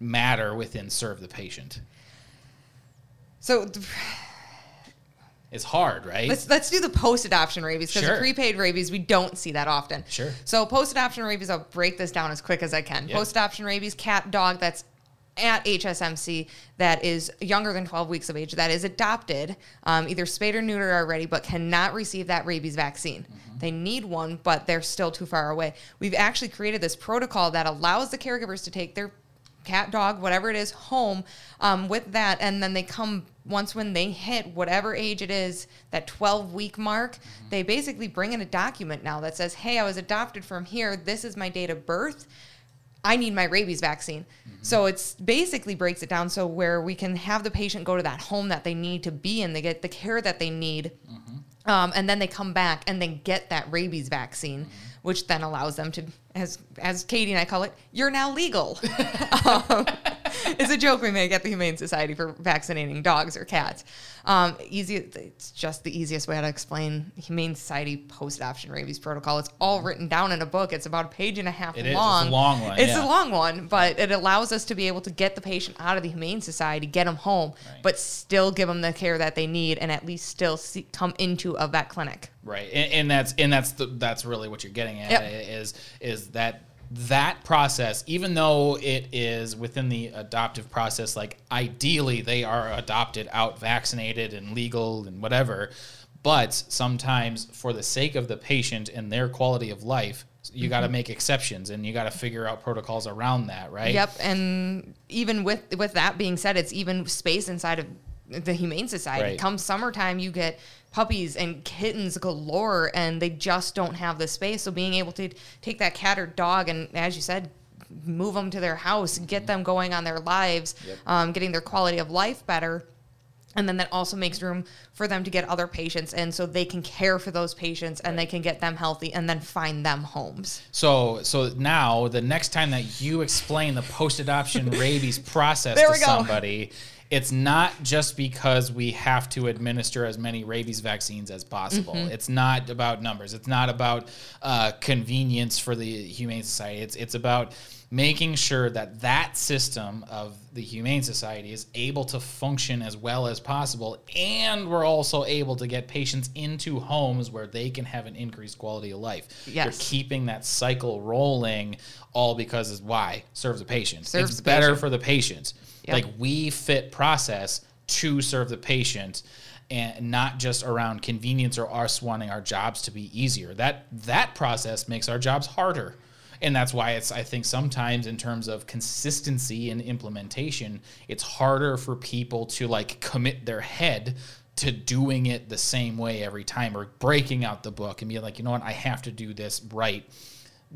matter within serve the patient? So th- It's hard, right? let's let's do the post adoption rabies because Sure. prepaid rabies we don't see that often. Sure. So post adoption rabies, I'll break this down as quick as I can. Yeah. Post adoption rabies, cat dog that's at HSMC that is younger than 12 weeks of age that is adopted, um, either spayed or neutered already, but cannot receive that rabies vaccine. Mm-hmm. They need one, but they're still too far away. We've actually created this protocol that allows the caregivers to take their cat, dog, whatever it is, home um, with that, and then they come once when they hit whatever age it is, that 12 week mark, Mm-hmm. they basically bring in a document now that says, "Hey, I was adopted from here. This is my date of birth." I need my rabies vaccine. So it's basically breaks it down so where we can have the patient go to that home that they need to be in, they get the care that they need, um, and then they come back and then get that rabies vaccine, which then allows them to, as as Katie and I call it, you're now legal. [laughs] um, [laughs] it's a joke we make at the Humane Society for vaccinating dogs or cats. Um, easy, it's just the easiest way to explain Humane Society post-adoption rabies protocol. It's all written down in a book. It's about a page and a half It is. It's a long. long one, It's yeah. a long one, but it allows us to be able to get the patient out of the Humane Society, get them home, Right. but still give them the care that they need, and at least still see, come into a vet clinic. Right, and, and that's and that's the, that's really what you're getting at Yep. is is that that process, even though it is within the adoptive process, like ideally they are adopted out, vaccinated and legal and whatever, but sometimes for the sake of the patient and their quality of life, you got to mm-hmm. make exceptions and you got to figure out protocols around that, right? Yep, and even with with that being said, it's even space inside of the Humane Society. Right. Come summertime, you get puppies and kittens galore, and they just don't have the space. So being able to take that cat or dog and, as you said, move them to their house, get them going on their lives, Mm-hmm. Yep. um, getting their quality of life better. And then that also makes room for them to get other patients in so they can care for those patients and they can get them healthy and then find them homes. So so now the next time that you explain the post adoption [laughs] rabies process There to we go. somebody, it's not just because we have to administer as many rabies vaccines as possible. Mm-hmm. It's not about numbers. It's not about uh, convenience for the Humane Society. It's it's about making sure that that system of the Humane Society is able to function as well as possible, and we're also able to get patients into homes where they can have an increased quality of life. Yes. You're keeping that cycle rolling, all because is why serves the patient. Serves it's better patient. for the patient. Yep. Like we fit process to serve the patient and not just around convenience or us wanting our jobs to be easier. That that process makes our jobs harder. And that's why it's I think sometimes in terms of consistency and implementation, it's harder for people to like commit their head to doing it the same way every time or breaking out the book and being like, you know what, I have to do this right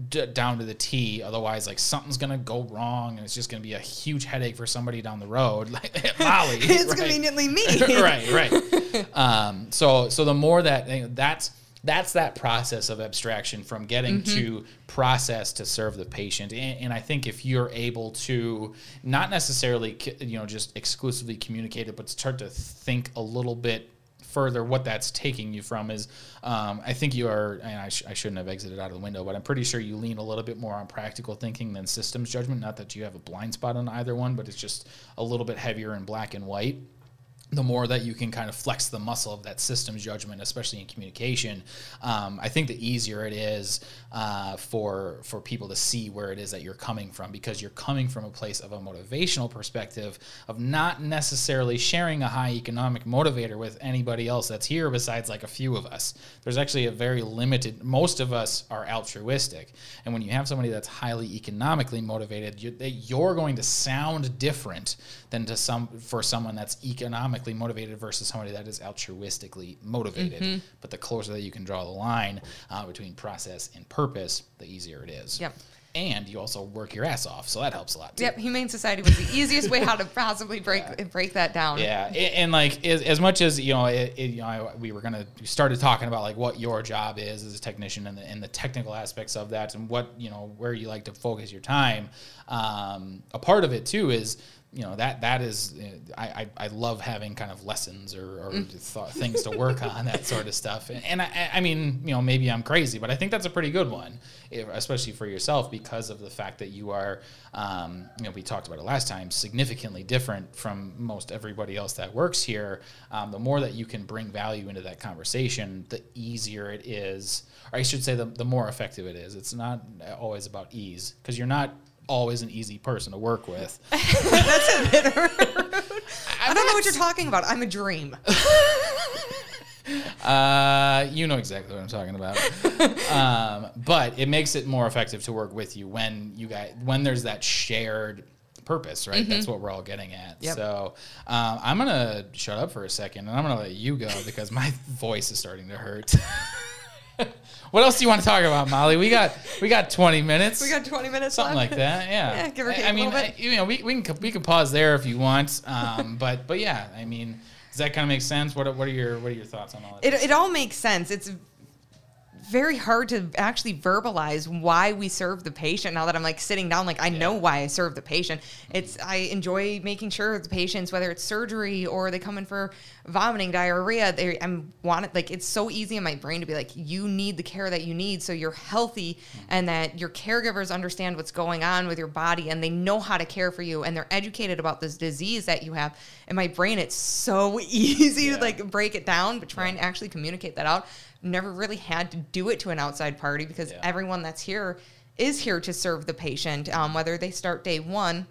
d- down to the T. Otherwise, like something's gonna go wrong, and it's just gonna be a huge headache for somebody down the road, [laughs] like Molly. [laughs] it's right? conveniently me. [laughs] right, right. Um, so, so the more that you know, that's that's that process of abstraction from getting to process to serve the patient, and, and I think if you're able to not necessarily you know just exclusively communicate it, but start to think a little bit further what that's taking you from is um, i think you are and I, sh- I shouldn't have exited out of the window but i'm pretty sure you lean a little bit more on practical thinking than systems judgment. Not that you have a blind spot on either one but it's just a little bit heavier in black and white the more that you can kind of flex the muscle of that systems judgment, especially in communication, um, I think the easier it is uh, for for people to see where it is that you're coming from because you're coming from a place of a motivational perspective of not necessarily sharing a high economic motivator with anybody else that's here besides like a few of us. There's actually a very limited. Most of us are altruistic, and when you have somebody that's highly economically motivated, you, they, you're going to sound different than to some for someone that's economically motivated versus somebody that is altruistically motivated. But the closer that you can draw the line uh, between process and purpose, the easier it is. Yep. And you also work your ass off, so that helps a lot too. Yep, Humane Society was the easiest way how to possibly break [laughs] break that down. Yeah, a- and like as, as much as you know, it, it, you know, I, we were gonna we started talking about like what your job is as a technician and the, and the technical aspects of that, and what you know where you like to focus your time. Um, a part of it too is you know that that is uh, I, I, I love having kind of lessons or, or th- things to work [laughs] on that sort of stuff. And, and I, I mean you know maybe I'm crazy but I think that's a pretty good one if- especially for yourself because of the fact that you are um, you know we talked about it last time significantly different from most everybody else that works here. Um, the more that you can bring value into that conversation the easier it is or I should say the, the more effective it is. It's not always about ease because you're not always an easy person to work with [laughs] That's a bit rude. I don't know what you're talking about. I'm a dream. [laughs] Uh, you know exactly what I'm talking about. um, but it makes it more effective to work with you when you guys when there's that shared purpose, right? That's what we're all getting at. Mm-hmm. Yep. So um, I'm gonna shut up for a second, and I'm gonna let you go because my [laughs] voice is starting to hurt. [laughs] what else do you want to talk about, Molly? We got we got 20 minutes. We got 20 minutes something like that. [laughs] Yeah. Yeah, give or I- take I a mean. I- you know, we, we can we can pause there if you want. Um, [laughs] but but yeah, I mean, does that kind of make sense? What are- what are your what are your thoughts on all that? It, it all makes sense. It's very hard to actually verbalize why we serve the patient now that I'm like sitting down like I know why I serve the patient. It's I enjoy making sure the patients whether it's surgery or they come in for vomiting, diarrhea, they I'm want it like it's so easy in my brain to be like you need the care that you need so you're healthy and that your caregivers understand what's going on with your body and they know how to care for you and they're educated about this disease that you have. In my brain it's so [laughs] easy Yeah. to like break it down but try and actually communicate that out never really had to do it to an outside party because Yeah. everyone that's here is here to serve the patient um, whether they start day one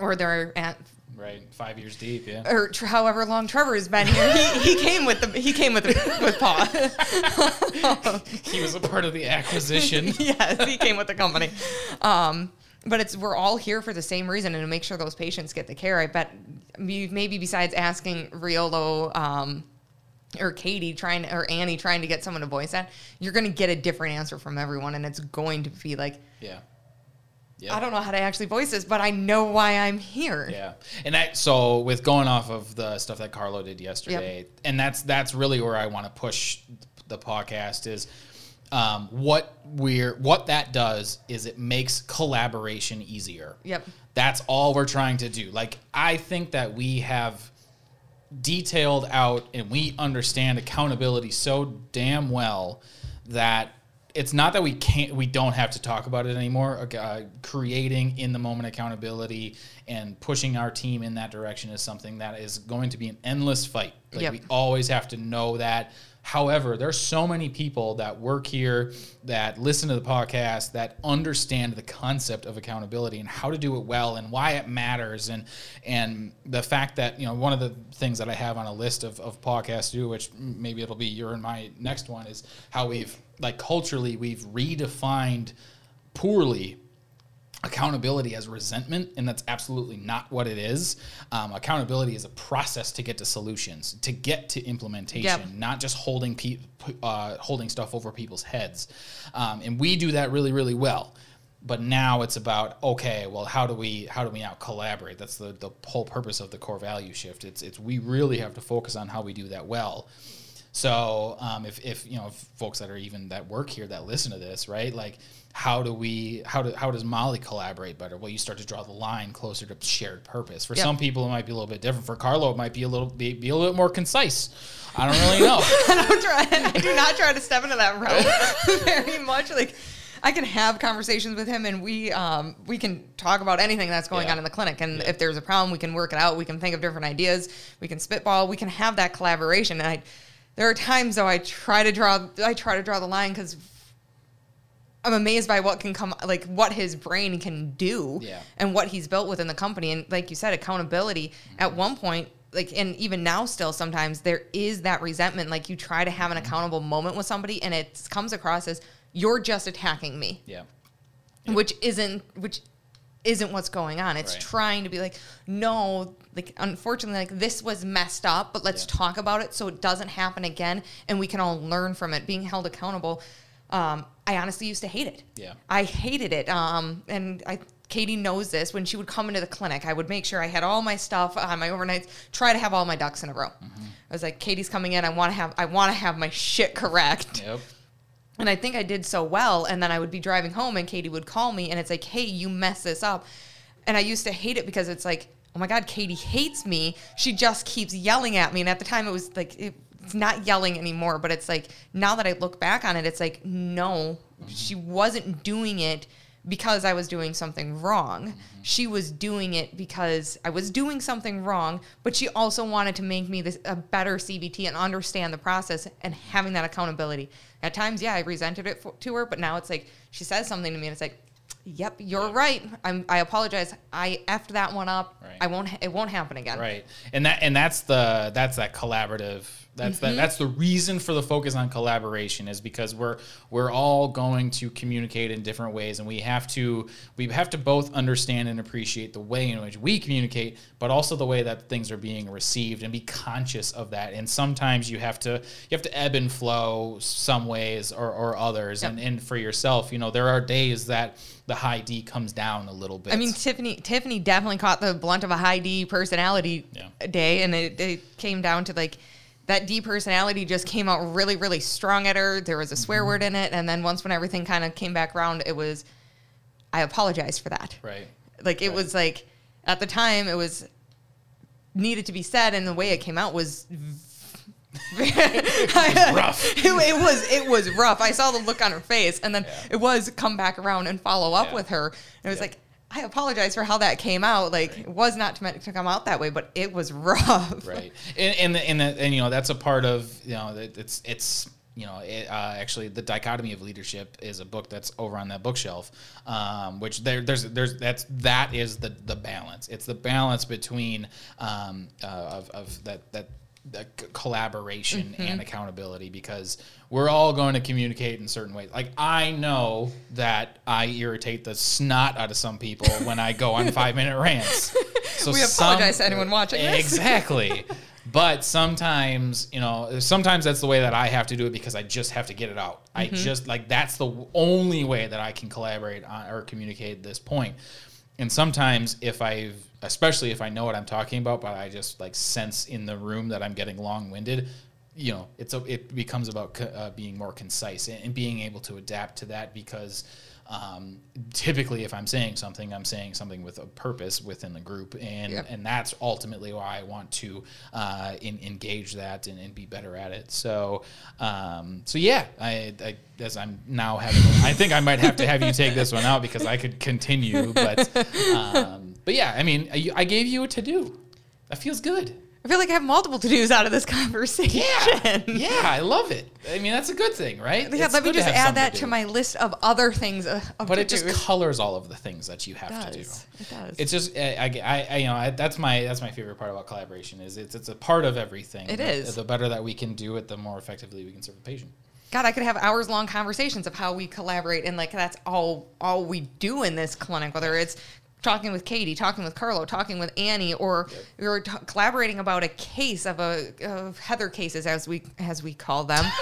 or they're at right, five years deep. Yeah. or tr- however long Trevor has been here, he, he came with the he came with the, with Paul. [laughs] he was a part of the acquisition. [laughs] yes, he came with the company. Um, but it's we're all here for the same reason and to make sure those patients get the care. I bet maybe besides asking Riolo um, or Katie trying or Annie trying to get someone to voice that, you're going to get a different answer from everyone, and it's going to be like, yeah. Yeah. I don't know how to actually voice this, but I know why I'm here. Yeah, and I so with going off of the stuff that Carlo did yesterday, and that's that's really where I want to push the podcast is um, what we're what that does is it makes collaboration easier. Yep. That's all we're trying to do. Like I think that we have detailed out and we understand accountability so damn well that it's not that we can't we don't have to talk about it anymore uh, creating in the moment accountability and pushing our team in that direction is something that is going to be an endless fight like Yep. we always have to know that however there's so many people that work here that listen to the podcast that understand the concept of accountability and how to do it well and why it matters. And and the fact that you know one of the things that i have on a list of, of podcasts to do which maybe it'll be your and my next one is how we've like culturally we've redefined poorly accountability as resentment, and that's absolutely not what it is. Um, accountability is a process to get to solutions, to get to implementation, Yep. not just holding pe- uh, holding stuff over people's heads. Um, and we do that really, really well. But now it's about okay, well, how do we how do we now collaborate? That's the the whole purpose of the core value shift. It's it's we really have to focus on how we do that well. So um, if, if you know if folks that are even that work here that listen to this, right? Like how do we how do how does Molly collaborate better? Well, you start to draw the line closer to shared purpose. For Yep. some people, it might be a little bit different. For Carlo, it might be a little be, be a little bit more concise. I don't really know. [laughs] I don't try. I do not try to step into that route [laughs] very much. Like I can have conversations with him, and we um, we can talk about anything that's going Yeah. on in the clinic. And Yeah. if there's a problem, we can work it out. We can think of different ideas. We can spitball. We can have that collaboration. And I, there are times though I try to draw. I try to draw the line because. I'm amazed by what can come, like what his brain can do, Yeah. and what he's built within the company. And like you said, accountability. Mm-hmm. At one point, like, and even now, still sometimes there is that resentment. Like you try to have an mm-hmm. accountable moment with somebody, and it comes across as you're just attacking me, yeah, which isn't which isn't what's going on. It's Right. trying to be like, no, like unfortunately, like this was messed up, but let's Yeah. talk about it so it doesn't happen again, and we can all learn from it. Being held accountable. Um, I honestly used to hate it. Yeah. I hated it. Um, and I, Katie knows this. When she would come into the clinic, I would make sure I had all my stuff on my overnights. Try to have all my ducks in a row. Mm-hmm. I was like, Katie's coming in. I want to have. I want to have my shit correct. yep, And I think I did so well. And then I would be driving home, and Katie would call me, and it's like, "Hey, you messed this up." And I used to hate it because it's like, "Oh my God, Katie hates me. She just keeps yelling at me." And at the time, it was like, it, it's not yelling anymore. But it's like now that I look back on it, it's like, no, she wasn't doing it because I was doing something wrong. She was doing it because I was doing something wrong, but she also wanted to make me this a better CVT and understand the process and having that accountability. At times, yeah, I resented it for, to her, but now it's like she says something to me and it's like, "Yep, you're right. I'm I apologize. I effed that one up. Right. I won't it won't happen again." right. And that and that's the that's that collaborative That's that, mm-hmm. that's the reason for the focus on collaboration is because we're we're all going to communicate in different ways, and we have to we have to both understand and appreciate the way in which we communicate, but also the way that things are being received, and be conscious of that. And sometimes you have to you have to ebb and flow some ways or, or others, and and for yourself, you know, there are days that the high D comes down a little bit. I mean, Tiffany Tiffany definitely caught the blunt of a high D personality Yeah. day, and it, it came down to like that D personality just came out really, really strong at her. There was a swear mm-hmm. word in it, and then once when everything kind of came back around, it was, I apologize for that. right. Like it Right. was like at the time it was needed to be said, and the way it came out was. [laughs] rough. [laughs] It, it was it was rough. I saw the look on her face, and then Yeah. it was come back around and follow up Yeah. with her. And it was Yeah. like I apologize for how that came out. Like it was not meant to come out that way, but it was rough. right and and the, and, the, and you know that's a part of you know that it's it's you know it, uh, actually the dichotomy of leadership is a book that's over on that bookshelf um, which there there's there's that's that is the the balance it's the balance between um, uh, of, of that that collaboration and accountability because we're all going to communicate in certain ways. Like I know that I irritate the snot out of some people when I go on [laughs] five minute rants. So We apologize to anyone watching. Exactly. But sometimes, you know, sometimes that's the way that I have to do it because I just have to get it out. I Mm-hmm. just like that's the only way that I can collaborate on or communicate at this point. And sometimes if I especially if I know what I'm talking about, but I just like sense in the room that I'm getting long-winded, you know, it's a, it becomes about co- uh, being more concise and, and being able to adapt to that because um, typically if I'm saying something, I'm saying something with a purpose within the group, and Yep. and that's ultimately why I want to uh, in, engage that and, and be better at it. So um, so yeah, I, I as I'm now having, I think I might have to have you take this one out because I could continue, but [laughs] um, but yeah, I mean, I, I gave you a to do. That feels good. I feel like I have multiple to dos out of this [laughs] conversation. Yeah, yeah, I love it. I mean, that's a good thing, right? Yeah, It's let me just add that do. to my list of other things. Uh, of But it just to-dos. colors all of the things that you have to do. does. It does. It's just I, I, I you know I, that's my that's my favorite part about collaboration is it's it's a part of everything. It is. The- The better that we can do it, the more effectively we can serve the patient. God, I could have hours long conversations of how we collaborate, and like that's all all we do in this clinic. Whether it's talking with Katie, talking with Carlo, talking with Annie, or we were t- collaborating about a case of a of Heather cases as we as we call them. [laughs]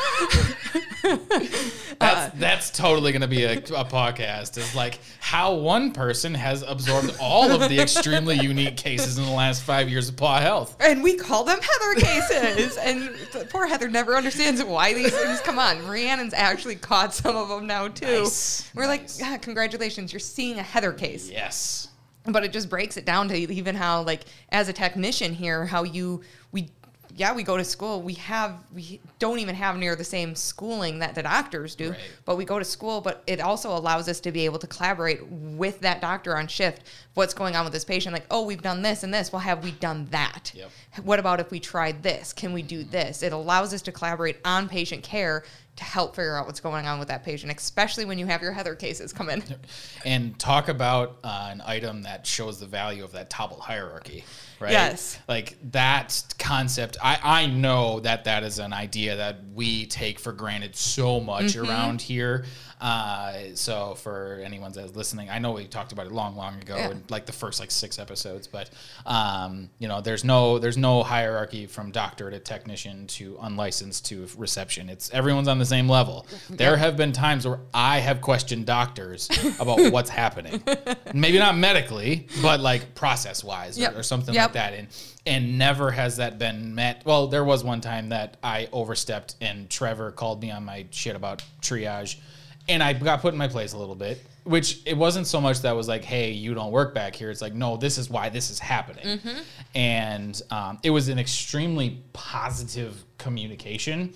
That's that's totally going to be a, a podcast. Is like how one person has absorbed all of the extremely [laughs] unique cases in the last five years of paw health. and we call them Heather cases. and poor Heather never understands why these things come on. Rhiannon's actually caught some of them now too. Nice, We're nice. like, "Ah, congratulations, you're seeing a Heather case. Yes. But it just breaks it down to even how like as a technician here how you we yeah we go to school. We have we don't even have near the same schooling that the doctors do Right. but we go to school. But it also allows us to be able to collaborate with that doctor on shift. What's going on with this patient? Like oh we've done this and this. Well have we done that? Yep. what about if we tried this? Can we do this? It allows us to collaborate on patient care to help figure out what's going on with that patient especially when you have your heather cases come in and talk about uh, an item that shows the value of that toppled hierarchy right Yes. like that concept i i know that that is an idea that we take for granted so much Mm-hmm. around here uh, so for anyone that's listening i know we talked about it long long ago Yeah. in like the first like six episodes but um, you know there's no there's no hierarchy from doctor to technician to unlicensed to reception. It's everyone's on the same level. There have been times where i have questioned doctors about [laughs] what's happening. Maybe not medically but like process wise Yep. or, or something Yep. like that. And and never has that been met. Well there was one time that i overstepped and trevor called me on my shit about triage and i got put in my place a little bit which it wasn't so much that was like hey you don't work back here. It's like no this is why this is happening. And um, it was an extremely positive communication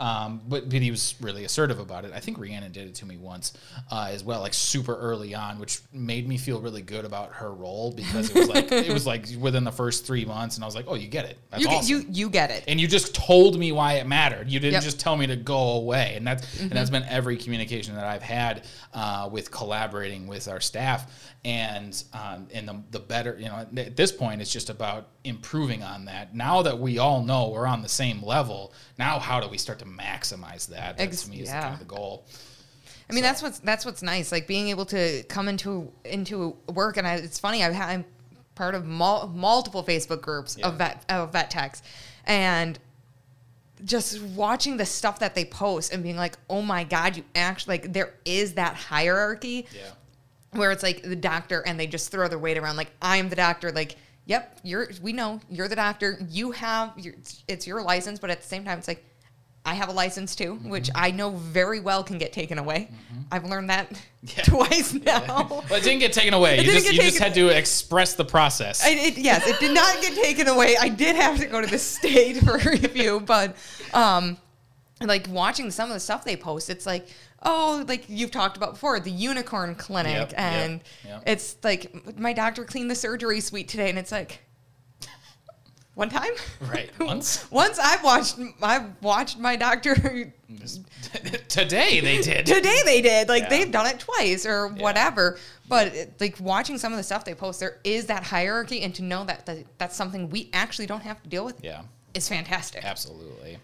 Um, but but he was really assertive about it. I think Rhiannon did it to me once uh, as well, like super early on, which made me feel really good about her role because it was like [laughs] it was like within the first three months, and I was like, oh, you get it. That's you, get- awesome you you get it. and you just told me why it mattered. You didn't Yep. just tell me to go away, and that's and that's been every communication that I've had uh, with collaborating with our staff. And um, and the, the better, you know, at this point, it's just about improving on that. Now that we all know we're on the same level, now how do we start to maximize that? That Ex- to me is yeah. kind of the goal. I mean, So- that's what's that's what's nice. Like being able to come into into work, and I, it's funny. I've had, I'm part of mul- multiple Facebook groups Yeah. of vet of vet techs, and just watching the stuff that they post and being like, oh my god, you actually like there is that hierarchy Yeah. where it's like the doctor and they just throw their weight around like I'm the doctor like yep you're we know you're the doctor you have your it's your license but at the same time it's like I have a license too which I know very well can get taken away I've learned that [laughs] Yeah. [laughs] twice now [laughs] Well, it didn't get taken away. It You just you just had to express the process. I, it, yes, it did not get taken away. I did have to go to the state for review, but um, like watching some of the stuff they post, it's like, oh, like you've talked about before, the unicorn clinic, Yep, yep, and yep. it's like my doctor cleaned the surgery suite today, and it's like. One time, Right, [laughs] once. Once I've watched, I've watched my doctor [laughs] Today they did. today they did like Yeah. they've done it twice or whatever but it- like watching some of the stuff they post there is that hierarchy and to know that, that that's something we actually don't have to deal with Yeah. is fantastic Absolutely.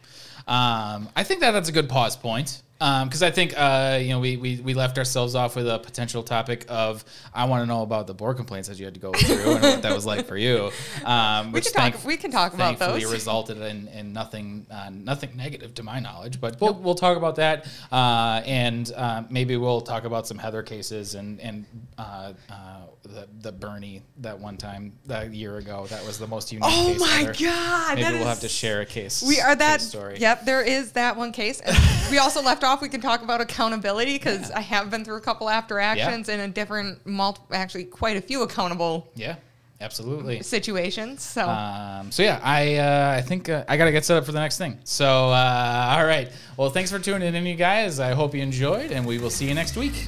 Um, I think that that's a good pause point because I think uh, you know we, we we left ourselves off with a potential topic of I want to know about the board complaints that you had to go through and what that was like for you. [laughs] Um, we which can talk thank- we can talk about thankfully those. resulted in, in nothing uh, nothing negative to my knowledge but we'll, we'll talk about that uh, and uh, maybe we'll talk about some heather cases and and uh, uh, the, the bernie that one time that year ago that was the most unique oh case my god maybe we'll is- have to share a case we are that story. Yep there is that one case and we also left off we can talk about accountability because i have been through a couple after actions and a different multi actually quite a few accountable yeah absolutely situations so um, so yeah, I uh, I think uh, I gotta get set up for the next thing. So uh, all right, well, thanks for tuning in, you guys. I hope you enjoyed, and we will see you next week.